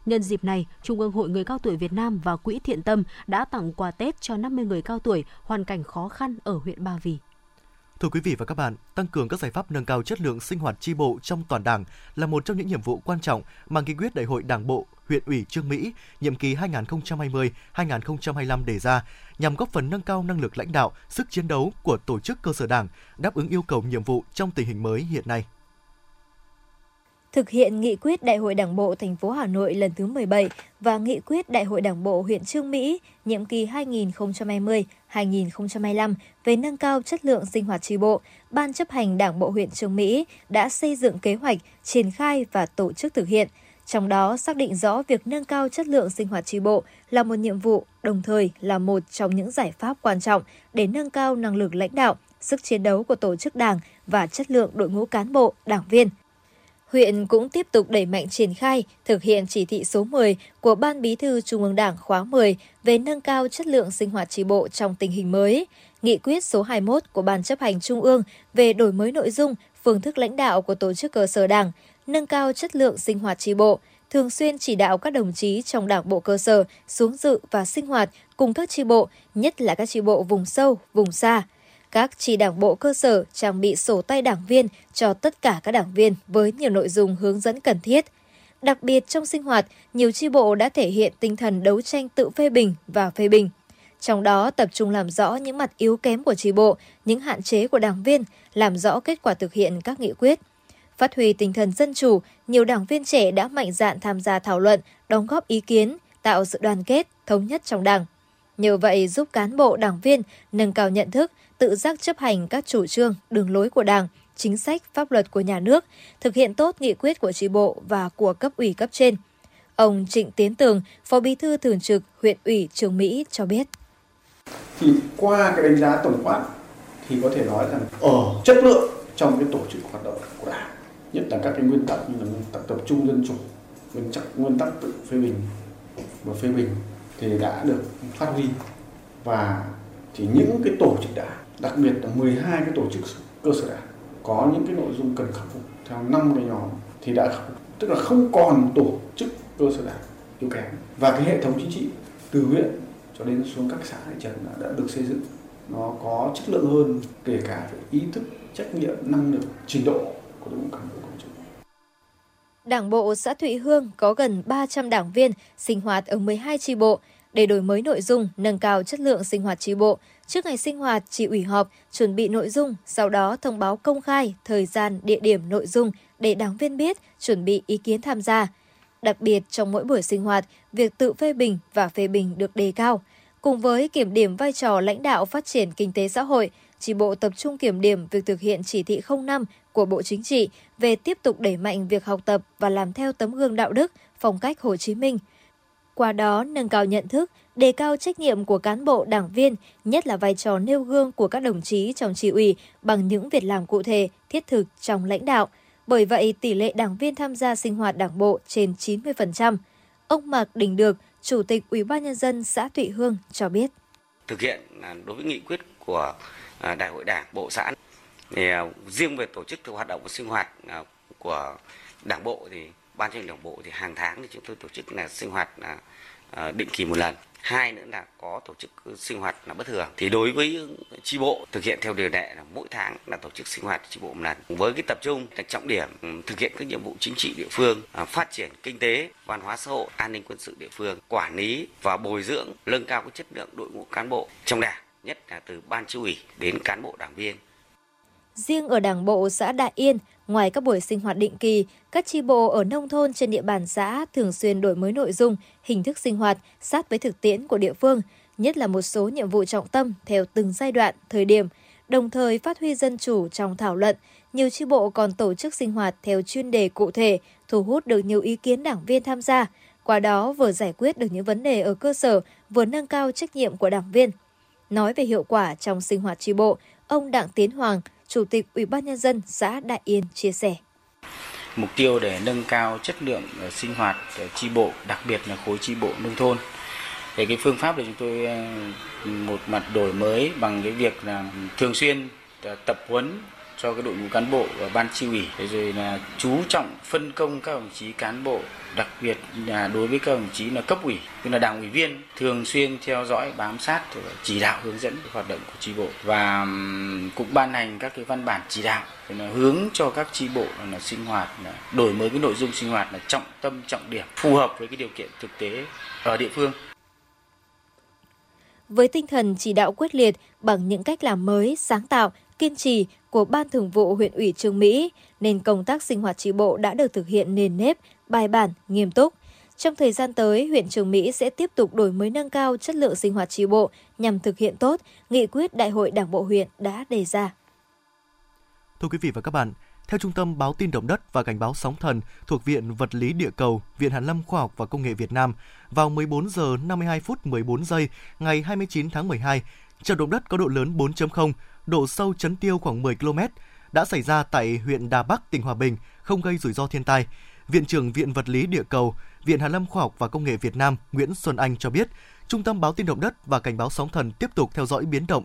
Nhân dịp này, Trung ương Hội Người Cao Tuổi Việt Nam và Quỹ Thiện Tâm đã tặng quà Tết cho 50 người cao tuổi hoàn cảnh khó khăn ở huyện Ba Vì. Thưa quý vị và các bạn, tăng cường các giải pháp nâng cao chất lượng sinh hoạt tri bộ trong toàn Đảng là một trong những nhiệm vụ quan trọng mà nghị quyết Đại hội Đảng bộ huyện ủy Trương Mỹ nhiệm kỳ 2020-2025 đề ra nhằm góp phần nâng cao năng lực lãnh đạo, sức chiến đấu của tổ chức cơ sở Đảng, đáp ứng yêu cầu nhiệm vụ trong tình hình mới hiện nay thực hiện nghị quyết Đại hội Đảng bộ thành phố Hà Nội lần thứ 17 và nghị quyết Đại hội Đảng bộ huyện Trương Mỹ nhiệm kỳ 2020-2025 về nâng cao chất lượng sinh hoạt tri bộ, Ban chấp hành Đảng bộ huyện Trương Mỹ đã xây dựng kế hoạch, triển khai và tổ chức thực hiện. Trong đó xác định rõ việc nâng cao chất lượng sinh hoạt tri bộ là một nhiệm vụ, đồng thời là một trong những giải pháp quan trọng để nâng cao năng lực lãnh đạo, sức chiến đấu của tổ chức đảng và chất lượng đội ngũ cán bộ, đảng viên huyện cũng tiếp tục đẩy mạnh triển khai, thực hiện chỉ thị số 10 của Ban Bí thư Trung ương Đảng khóa 10 về nâng cao chất lượng sinh hoạt tri bộ trong tình hình mới, nghị quyết số 21 của Ban chấp hành Trung ương về đổi mới nội dung, phương thức lãnh đạo của tổ chức cơ sở Đảng, nâng cao chất lượng sinh hoạt tri bộ, thường xuyên chỉ đạo các đồng chí trong đảng bộ cơ sở xuống dự và sinh hoạt cùng các tri bộ, nhất là các tri bộ vùng sâu, vùng xa. Các tri đảng bộ cơ sở trang bị sổ tay đảng viên cho tất cả các đảng viên với nhiều nội dung hướng dẫn cần thiết. Đặc biệt trong sinh hoạt, nhiều tri bộ đã thể hiện tinh thần đấu tranh tự phê bình và phê bình. Trong đó tập trung làm rõ những mặt yếu kém của tri bộ, những hạn chế của đảng viên, làm rõ kết quả thực hiện các nghị quyết. Phát huy tinh thần dân chủ, nhiều đảng viên trẻ đã mạnh dạn tham gia thảo luận, đóng góp ý kiến, tạo sự đoàn kết, thống nhất trong đảng. Nhờ vậy giúp cán bộ đảng viên nâng cao nhận thức, tự giác chấp hành các chủ trương, đường lối của Đảng, chính sách, pháp luật của nhà nước, thực hiện tốt nghị quyết của tri bộ và của cấp ủy cấp trên. Ông Trịnh Tiến Tường, Phó Bí thư Thường trực huyện ủy Trường Mỹ cho biết. Thì qua cái đánh giá tổng quát thì có thể nói rằng ở chất lượng trong cái tổ chức hoạt động của Đảng, nhất là các cái nguyên tắc như là nguyên tắc tập trung dân chủ, nguyên tắc nguyên tắc tự phê bình và phê bình thì đã được phát huy. Và thì những cái tổ chức đảng đặc biệt là 12 cái tổ chức cơ sở đảng có những cái nội dung cần khắc phục theo năm cái nhóm thì đã khắc phục. Tức là không còn tổ chức cơ sở đảng yếu kém. Và cái hệ thống chính trị từ huyện cho đến xuống các xã thị trấn đã, đã được xây dựng. Nó có chất lượng hơn kể cả về ý thức trách nhiệm năng lực trình độ của đội ngũ cán bộ công chức. Đảng bộ xã Thụy Hương có gần 300 đảng viên sinh hoạt ở 12 tri bộ. Để đổi mới nội dung, nâng cao chất lượng sinh hoạt tri bộ, trước ngày sinh hoạt, chị ủy họp, chuẩn bị nội dung, sau đó thông báo công khai thời gian, địa điểm, nội dung để đảng viên biết, chuẩn bị ý kiến tham gia. Đặc biệt trong mỗi buổi sinh hoạt, việc tự phê bình và phê bình được đề cao. Cùng với kiểm điểm vai trò lãnh đạo phát triển kinh tế xã hội, chỉ bộ tập trung kiểm điểm việc thực hiện chỉ thị 05 của Bộ Chính trị về tiếp tục đẩy mạnh việc học tập và làm theo tấm gương đạo đức, phong cách Hồ Chí Minh. Qua đó nâng cao nhận thức, đề cao trách nhiệm của cán bộ đảng viên, nhất là vai trò nêu gương của các đồng chí trong chỉ ủy bằng những việc làm cụ thể, thiết thực trong lãnh đạo. Bởi vậy, tỷ lệ đảng viên tham gia sinh hoạt đảng bộ trên 90%. Ông Mạc Đình Được, Chủ tịch Ủy ban nhân dân xã Thụy Hương cho biết. Thực hiện à, đối với nghị quyết của à, Đại hội Đảng bộ xã thì à, riêng về tổ chức hoạt động sinh hoạt à, của Đảng bộ thì, ban chấp hành đảng bộ thì hàng tháng thì chúng tôi tổ chức là sinh hoạt là định kỳ một lần. Hai nữa là có tổ chức sinh hoạt là bất thường. Thì đối với tri bộ, thực hiện theo điều lệ là mỗi tháng là tổ chức sinh hoạt tri bộ một lần. Với cái tập trung là trọng điểm ừ, thực hiện các nhiệm vụ chính trị địa phương phát triển kinh tế, văn hóa xã hội, an ninh quân sự địa phương, quản lý và bồi dưỡng, nâng cao cái chất lượng đội ngũ cán bộ trong đảng, nhất là từ ban chi ủy đến cán bộ đảng viên. Riêng ở Đảng bộ xã Đại Yên, ngoài các buổi sinh hoạt định kỳ, các chi bộ ở nông thôn trên địa bàn xã thường xuyên đổi mới nội dung, hình thức sinh hoạt sát với thực tiễn của địa phương, nhất là một số nhiệm vụ trọng tâm theo từng giai đoạn, thời điểm, đồng thời phát huy dân chủ trong thảo luận. Nhiều chi bộ còn tổ chức sinh hoạt theo chuyên đề cụ thể, thu hút được nhiều ý kiến đảng viên tham gia, qua đó vừa giải quyết được những vấn đề ở cơ sở, vừa nâng cao trách nhiệm của đảng viên. Nói về hiệu quả trong sinh hoạt tri bộ, ông Đặng Tiến Hoàng, Chủ tịch Ủy ban nhân dân xã Đại Yên chia sẻ. Mục tiêu để nâng cao chất lượng ờ, sinh hoạt ờ, tri bộ, đặc biệt là khối tri bộ nông thôn. Về cái phương pháp để chúng tôi ờ, một mặt đổi mới bằng cái việc là thường xuyên tập huấn cho cái đội ngũ cán bộ và ban chi ủy. Rồi là chú trọng phân công các đồng chí cán bộ đặc biệt là đối với các đồng chí là cấp ủy tức là đảng ủy viên thường xuyên theo dõi bám sát chỉ đạo hướng dẫn hoạt động của chi bộ. Và cũng ban hành các cái văn bản chỉ đạo là hướng cho các chi bộ là sinh hoạt là đổi mới cái nội dung sinh hoạt là trọng tâm trọng điểm phù hợp với cái điều kiện thực tế ở địa phương. Với tinh thần chỉ đạo quyết liệt bằng những cách làm mới, sáng tạo, kiên trì của Ban Thường vụ huyện ủy Trương Mỹ, nên công tác sinh hoạt tri bộ đã được thực hiện nền nếp, bài bản, nghiêm túc. Trong thời gian tới, huyện Trường Mỹ sẽ tiếp tục đổi mới nâng cao chất lượng sinh hoạt tri bộ nhằm thực hiện tốt nghị quyết Đại hội Đảng bộ huyện đã đề ra. Thưa quý vị và các bạn, theo Trung tâm Báo tin động đất và cảnh báo sóng thần thuộc Viện Vật lý Địa cầu, Viện Hàn lâm Khoa học và Công nghệ Việt Nam, vào 14 giờ 52 phút 14 giây ngày 29 tháng 12, trận động đất có độ lớn 4.0, độ sâu chấn tiêu khoảng 10 km, đã xảy ra tại huyện Đà Bắc, tỉnh Hòa Bình, không gây rủi ro thiên tai. Viện trưởng Viện Vật lý Địa cầu, Viện Hàn lâm Khoa học và Công nghệ Việt Nam Nguyễn Xuân Anh cho biết, Trung tâm báo tin động đất và cảnh báo sóng thần tiếp tục theo dõi biến động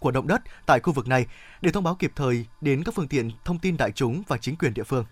của động đất tại khu vực này để thông báo kịp thời đến các phương tiện thông tin đại chúng và chính quyền địa phương.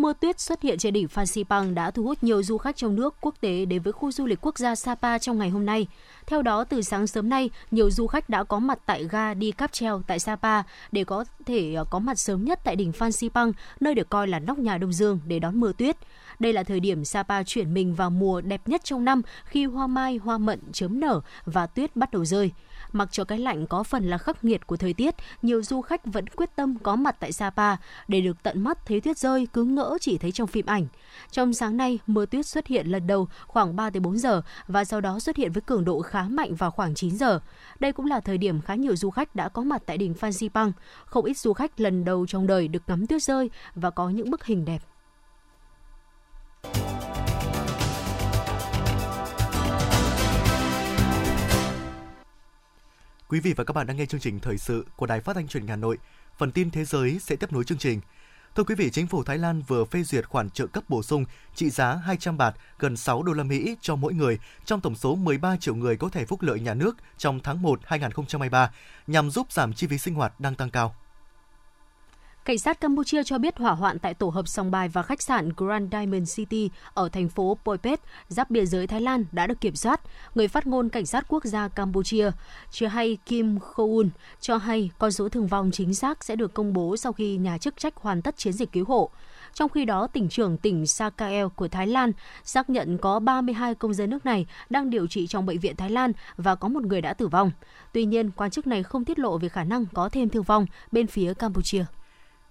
Mưa tuyết xuất hiện trên đỉnh Phan Xipang đã thu hút nhiều du khách trong nước, quốc tế đến với khu du lịch quốc gia Sapa trong ngày hôm nay. Theo đó, từ sáng sớm nay, nhiều du khách đã có mặt tại ga đi cáp treo tại Sapa để có thể ờ, có mặt sớm nhất tại đỉnh Phan Xipang, nơi được coi là nóc nhà Đông Dương để đón mưa tuyết. Đây là thời điểm Sapa chuyển mình vào mùa đẹp nhất trong năm khi hoa mai, hoa mận chớm nở và tuyết bắt đầu rơi. Mặc cho cái lạnh có phần là khắc nghiệt của thời tiết, nhiều du khách vẫn quyết tâm có mặt tại Sapa để được tận mắt thấy tuyết rơi cứ ngỡ chỉ thấy trong phim ảnh. Trong sáng nay, mưa tuyết xuất hiện lần đầu khoảng 3 4 giờ và sau đó xuất hiện với cường độ khá mạnh vào khoảng 9 giờ. Đây cũng là thời điểm khá nhiều du khách đã có mặt tại đỉnh Fansipan, Không ít du khách lần đầu trong đời được ngắm tuyết rơi và có những bức hình đẹp. Quý vị và các bạn đang nghe chương trình thời sự của Đài Phát thanh Truyền hình Hà Nội. Phần tin thế giới sẽ tiếp nối chương trình. Thưa quý vị, chính phủ Thái Lan vừa phê duyệt khoản trợ cấp bổ sung trị giá 200 bạt, gần 6 đô la Mỹ cho mỗi người trong tổng số 13 triệu người có thể phúc lợi nhà nước trong tháng 1 2023 nhằm giúp giảm chi phí sinh hoạt đang tăng cao. Cảnh sát Campuchia cho biết hỏa hoạn tại tổ hợp sòng bài và khách sạn Grand Diamond City ở thành phố Poipet, giáp biên giới Thái Lan đã được kiểm soát. Người phát ngôn Cảnh sát quốc gia Campuchia, Chhay Kim Khoun, cho hay con số thương vong chính xác sẽ được công bố sau khi nhà chức trách hoàn tất chiến dịch cứu hộ. Trong khi đó, tỉnh trưởng tỉnh Sakael của Thái Lan xác nhận có 32 công dân nước này đang điều trị trong bệnh viện Thái Lan và có một người đã tử vong. Tuy nhiên, quan chức này không tiết lộ về khả năng có thêm thương vong bên phía Campuchia.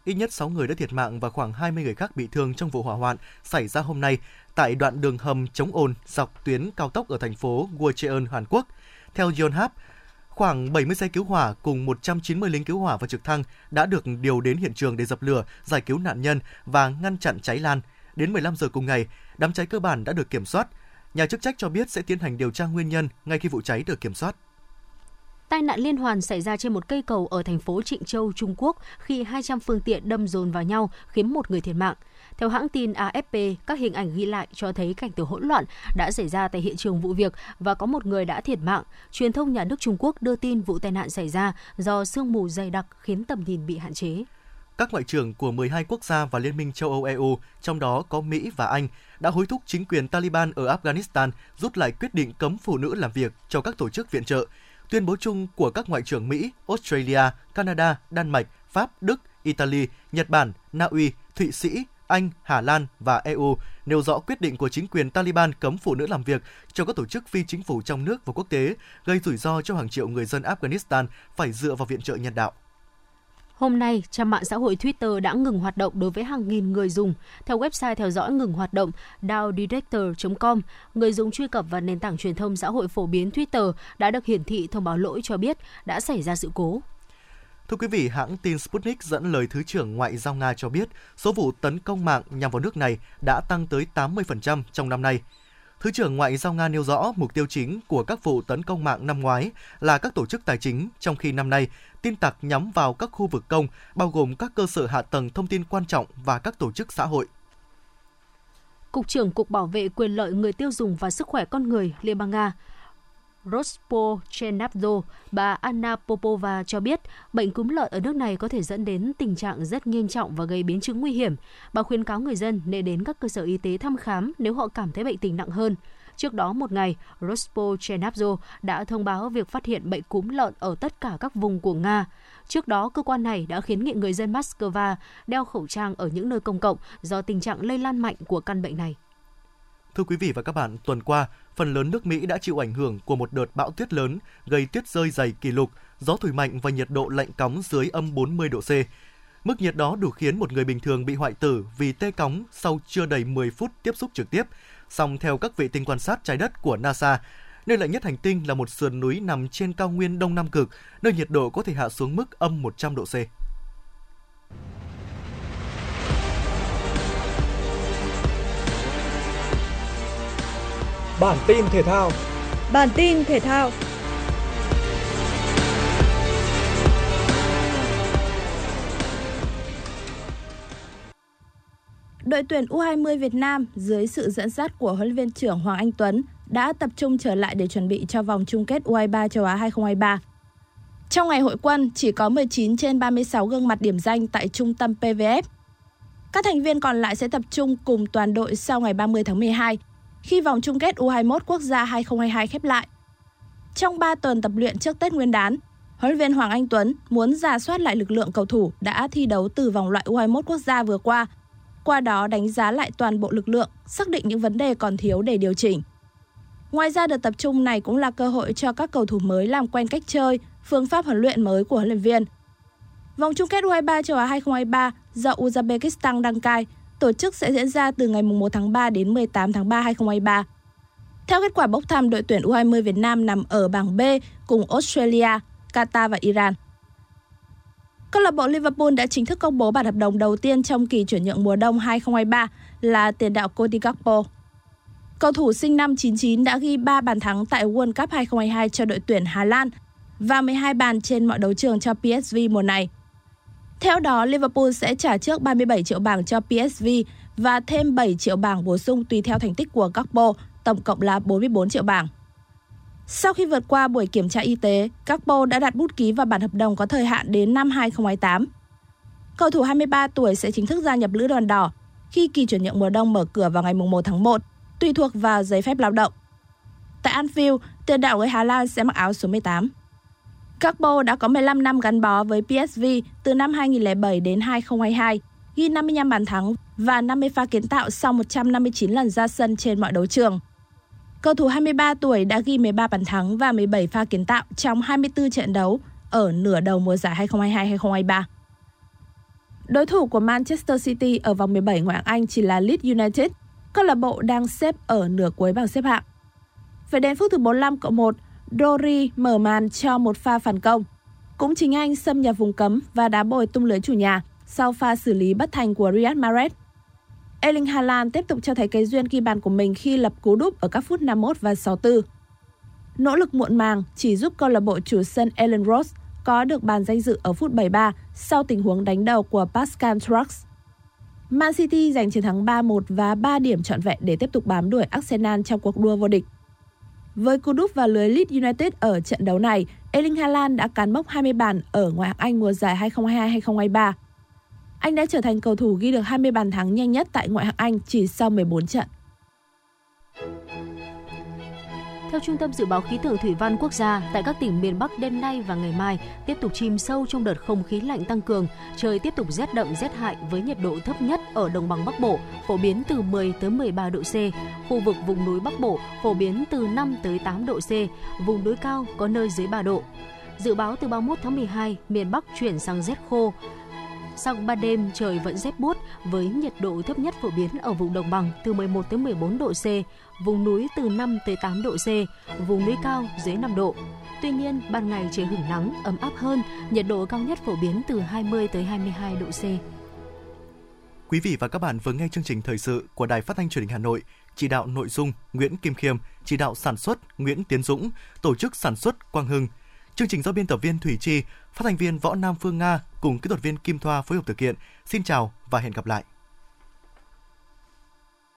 Ít nhất 6 người đã thiệt mạng và khoảng 20 người khác bị thương trong vụ hỏa hoạn xảy ra hôm nay tại đoạn đường hầm chống ồn dọc tuyến cao tốc ở thành phố Gwacheon, Hàn Quốc. Theo Yonhap, khoảng 70 xe cứu hỏa cùng 190 lính cứu hỏa và trực thăng đã được điều đến hiện trường để dập lửa, giải cứu nạn nhân và ngăn chặn cháy lan. Đến 15 giờ cùng ngày, đám cháy cơ bản đã được kiểm soát. Nhà chức trách cho biết sẽ tiến hành điều tra nguyên nhân ngay khi vụ cháy được kiểm soát. Tai nạn liên hoàn xảy ra trên một cây cầu ở thành phố Trịnh Châu, Trung Quốc khi 200 phương tiện đâm dồn vào nhau khiến một người thiệt mạng. Theo hãng tin AFP, các hình ảnh ghi lại cho thấy cảnh tượng hỗn loạn đã xảy ra tại hiện trường vụ việc và có một người đã thiệt mạng. Truyền thông nhà nước Trung Quốc đưa tin vụ tai nạn xảy ra do sương mù dày đặc khiến tầm nhìn bị hạn chế. Các ngoại trưởng của 12 quốc gia và Liên minh châu Âu EU, trong đó có Mỹ và Anh, đã hối thúc chính quyền Taliban ở Afghanistan rút lại quyết định cấm phụ nữ làm việc cho các tổ chức viện trợ tuyên bố chung của các ngoại trưởng Mỹ, Australia, Canada, Đan Mạch, Pháp, Đức, Italy, Nhật Bản, Na Uy, Thụy Sĩ, Anh, Hà Lan và EU nêu rõ quyết định của chính quyền Taliban cấm phụ nữ làm việc cho các tổ chức phi chính phủ trong nước và quốc tế, gây rủi ro cho hàng triệu người dân Afghanistan phải dựa vào viện trợ nhân đạo. Hôm nay, trang mạng xã hội Twitter đã ngừng hoạt động đối với hàng nghìn người dùng. Theo website theo dõi ngừng hoạt động dowdirector.com, người dùng truy cập vào nền tảng truyền thông xã hội phổ biến Twitter đã được hiển thị thông báo lỗi cho biết đã xảy ra sự cố. Thưa quý vị, hãng tin Sputnik dẫn lời Thứ trưởng Ngoại giao Nga cho biết số vụ tấn công mạng nhằm vào nước này đã tăng tới 80% trong năm nay. Thứ trưởng Ngoại giao Nga nêu rõ mục tiêu chính của các vụ tấn công mạng năm ngoái là các tổ chức tài chính, trong khi năm nay tin tặc nhắm vào các khu vực công, bao gồm các cơ sở hạ tầng thông tin quan trọng và các tổ chức xã hội. Cục trưởng Cục Bảo vệ quyền lợi người tiêu dùng và sức khỏe con người Liên bang Nga Rospo Chenavdo, bà Anna Popova cho biết bệnh cúm lợn ở nước này có thể dẫn đến tình trạng rất nghiêm trọng và gây biến chứng nguy hiểm. Bà khuyến cáo người dân nên đến các cơ sở y tế thăm khám nếu họ cảm thấy bệnh tình nặng hơn. Trước đó một ngày, Rospo Chenavzo đã thông báo việc phát hiện bệnh cúm lợn ở tất cả các vùng của Nga. Trước đó, cơ quan này đã khuyến nghị người dân Moscow đeo khẩu trang ở những nơi công cộng do tình trạng lây lan mạnh của căn bệnh này. Thưa quý vị và các bạn, tuần qua, phần lớn nước Mỹ đã chịu ảnh hưởng của một đợt bão tuyết lớn gây tuyết rơi dày kỷ lục, gió thổi mạnh và nhiệt độ lạnh cóng dưới âm 40 độ C. Mức nhiệt đó đủ khiến một người bình thường bị hoại tử vì tê cóng sau chưa đầy 10 phút tiếp xúc trực tiếp. Song theo các vệ tinh quan sát trái đất của NASA, nơi lạnh nhất hành tinh là một sườn núi nằm trên cao nguyên Đông Nam Cực, nơi nhiệt độ có thể hạ xuống mức âm 100 độ C. Bản tin thể thao. Bản tin thể thao. Đội tuyển U20 Việt Nam dưới sự dẫn dắt của huấn luyện viên trưởng Hoàng Anh Tuấn đã tập trung trở lại để chuẩn bị cho vòng chung kết U23 châu Á 2023. Trong ngày hội quân, chỉ có 19 trên 36 gương mặt điểm danh tại trung tâm PVF. Các thành viên còn lại sẽ tập trung cùng toàn đội sau ngày 30 tháng 12, khi vòng chung kết U21 quốc gia 2022 khép lại. Trong 3 tuần tập luyện trước Tết Nguyên đán, huấn luyện viên Hoàng Anh Tuấn muốn giả soát lại lực lượng cầu thủ đã thi đấu từ vòng loại U21 quốc gia vừa qua, qua đó đánh giá lại toàn bộ lực lượng, xác định những vấn đề còn thiếu để điều chỉnh. Ngoài ra đợt tập trung này cũng là cơ hội cho các cầu thủ mới làm quen cách chơi, phương pháp huấn luyện mới của huấn luyện viên. Vòng chung kết U23 châu Á 2023 do Uzbekistan đăng cai tổ chức sẽ diễn ra từ ngày 1 tháng 3 đến 18 tháng 3 2023. Theo kết quả bốc thăm, đội tuyển U20 Việt Nam nằm ở bảng B cùng Australia, Qatar và Iran. Câu lạc bộ Liverpool đã chính thức công bố bản hợp đồng đầu tiên trong kỳ chuyển nhượng mùa đông 2023 là tiền đạo Cody Gakpo. Cầu thủ sinh năm 99 đã ghi 3 bàn thắng tại World Cup 2022 cho đội tuyển Hà Lan và 12 bàn trên mọi đấu trường cho PSV mùa này. Theo đó, Liverpool sẽ trả trước 37 triệu bảng cho PSV và thêm 7 triệu bảng bổ sung tùy theo thành tích của Gakpo, tổng cộng là 44 triệu bảng. Sau khi vượt qua buổi kiểm tra y tế, Gakpo đã đặt bút ký vào bản hợp đồng có thời hạn đến năm 2028. Cầu thủ 23 tuổi sẽ chính thức gia nhập Lữ đoàn đỏ khi kỳ chuyển nhượng mùa đông mở cửa vào ngày 1 tháng 1, tùy thuộc vào giấy phép lao động. Tại Anfield, tiền đạo người Hà Lan sẽ mặc áo số 18. Carbo đã có 15 năm gắn bó với PSV từ năm 2007 đến 2022, ghi 55 bàn thắng và 50 pha kiến tạo sau 159 lần ra sân trên mọi đấu trường. Cầu thủ 23 tuổi đã ghi 13 bàn thắng và 17 pha kiến tạo trong 24 trận đấu ở nửa đầu mùa giải 2022-2023. Đối thủ của Manchester City ở vòng 17 ngoại hạng Anh chỉ là Leeds United, câu lạc bộ đang xếp ở nửa cuối bảng xếp hạng. Phải đến phút thứ 45 cộng 1, Dory mở màn cho một pha phản công. Cũng chính anh xâm nhập vùng cấm và đá bồi tung lưới chủ nhà sau pha xử lý bất thành của Riyad Mahrez. Erling Haaland tiếp tục cho thấy cái duyên ghi bàn của mình khi lập cú đúp ở các phút 51 và 64. Nỗ lực muộn màng chỉ giúp câu lạc bộ chủ sân Ellen Ross có được bàn danh dự ở phút 73 sau tình huống đánh đầu của Pascal Trucks. Man City giành chiến thắng 3-1 và 3 điểm trọn vẹn để tiếp tục bám đuổi Arsenal trong cuộc đua vô địch. Với cú đúp vào lưới Leeds United ở trận đấu này, Erling Haaland đã cán mốc 20 bàn ở ngoại hạng Anh mùa giải 2022-2023. Anh đã trở thành cầu thủ ghi được 20 bàn thắng nhanh nhất tại ngoại hạng Anh chỉ sau 14 trận. Theo Trung tâm Dự báo Khí tượng Thủy văn Quốc gia, tại các tỉnh miền Bắc đêm nay và ngày mai tiếp tục chìm sâu trong đợt không khí lạnh tăng cường, trời tiếp tục rét đậm rét hại với nhiệt độ thấp nhất ở đồng bằng Bắc Bộ phổ biến từ 10 tới 13 độ C, khu vực vùng núi Bắc Bộ phổ biến từ 5 tới 8 độ C, vùng núi cao có nơi dưới 3 độ. Dự báo từ 31 tháng 12, miền Bắc chuyển sang rét khô, Sang ban đêm trời vẫn rét buốt với nhiệt độ thấp nhất phổ biến ở vùng đồng bằng từ 11 tới 14 độ C, vùng núi từ 5 tới 8 độ C, vùng núi cao dưới 5 độ. Tuy nhiên, ban ngày trời hưởng nắng, ấm áp hơn, nhiệt độ cao nhất phổ biến từ 20 tới 22 độ C. Quý vị và các bạn vừa nghe chương trình thời sự của Đài Phát thanh Truyền hình Hà Nội, chỉ đạo nội dung Nguyễn Kim Khiêm, chỉ đạo sản xuất Nguyễn Tiến Dũng, tổ chức sản xuất Quang Hưng. Chương trình do biên tập viên Thủy Chi, phát thanh viên Võ Nam Phương Nga cùng kỹ thuật viên Kim Thoa phối hợp thực hiện. Xin chào và hẹn gặp lại.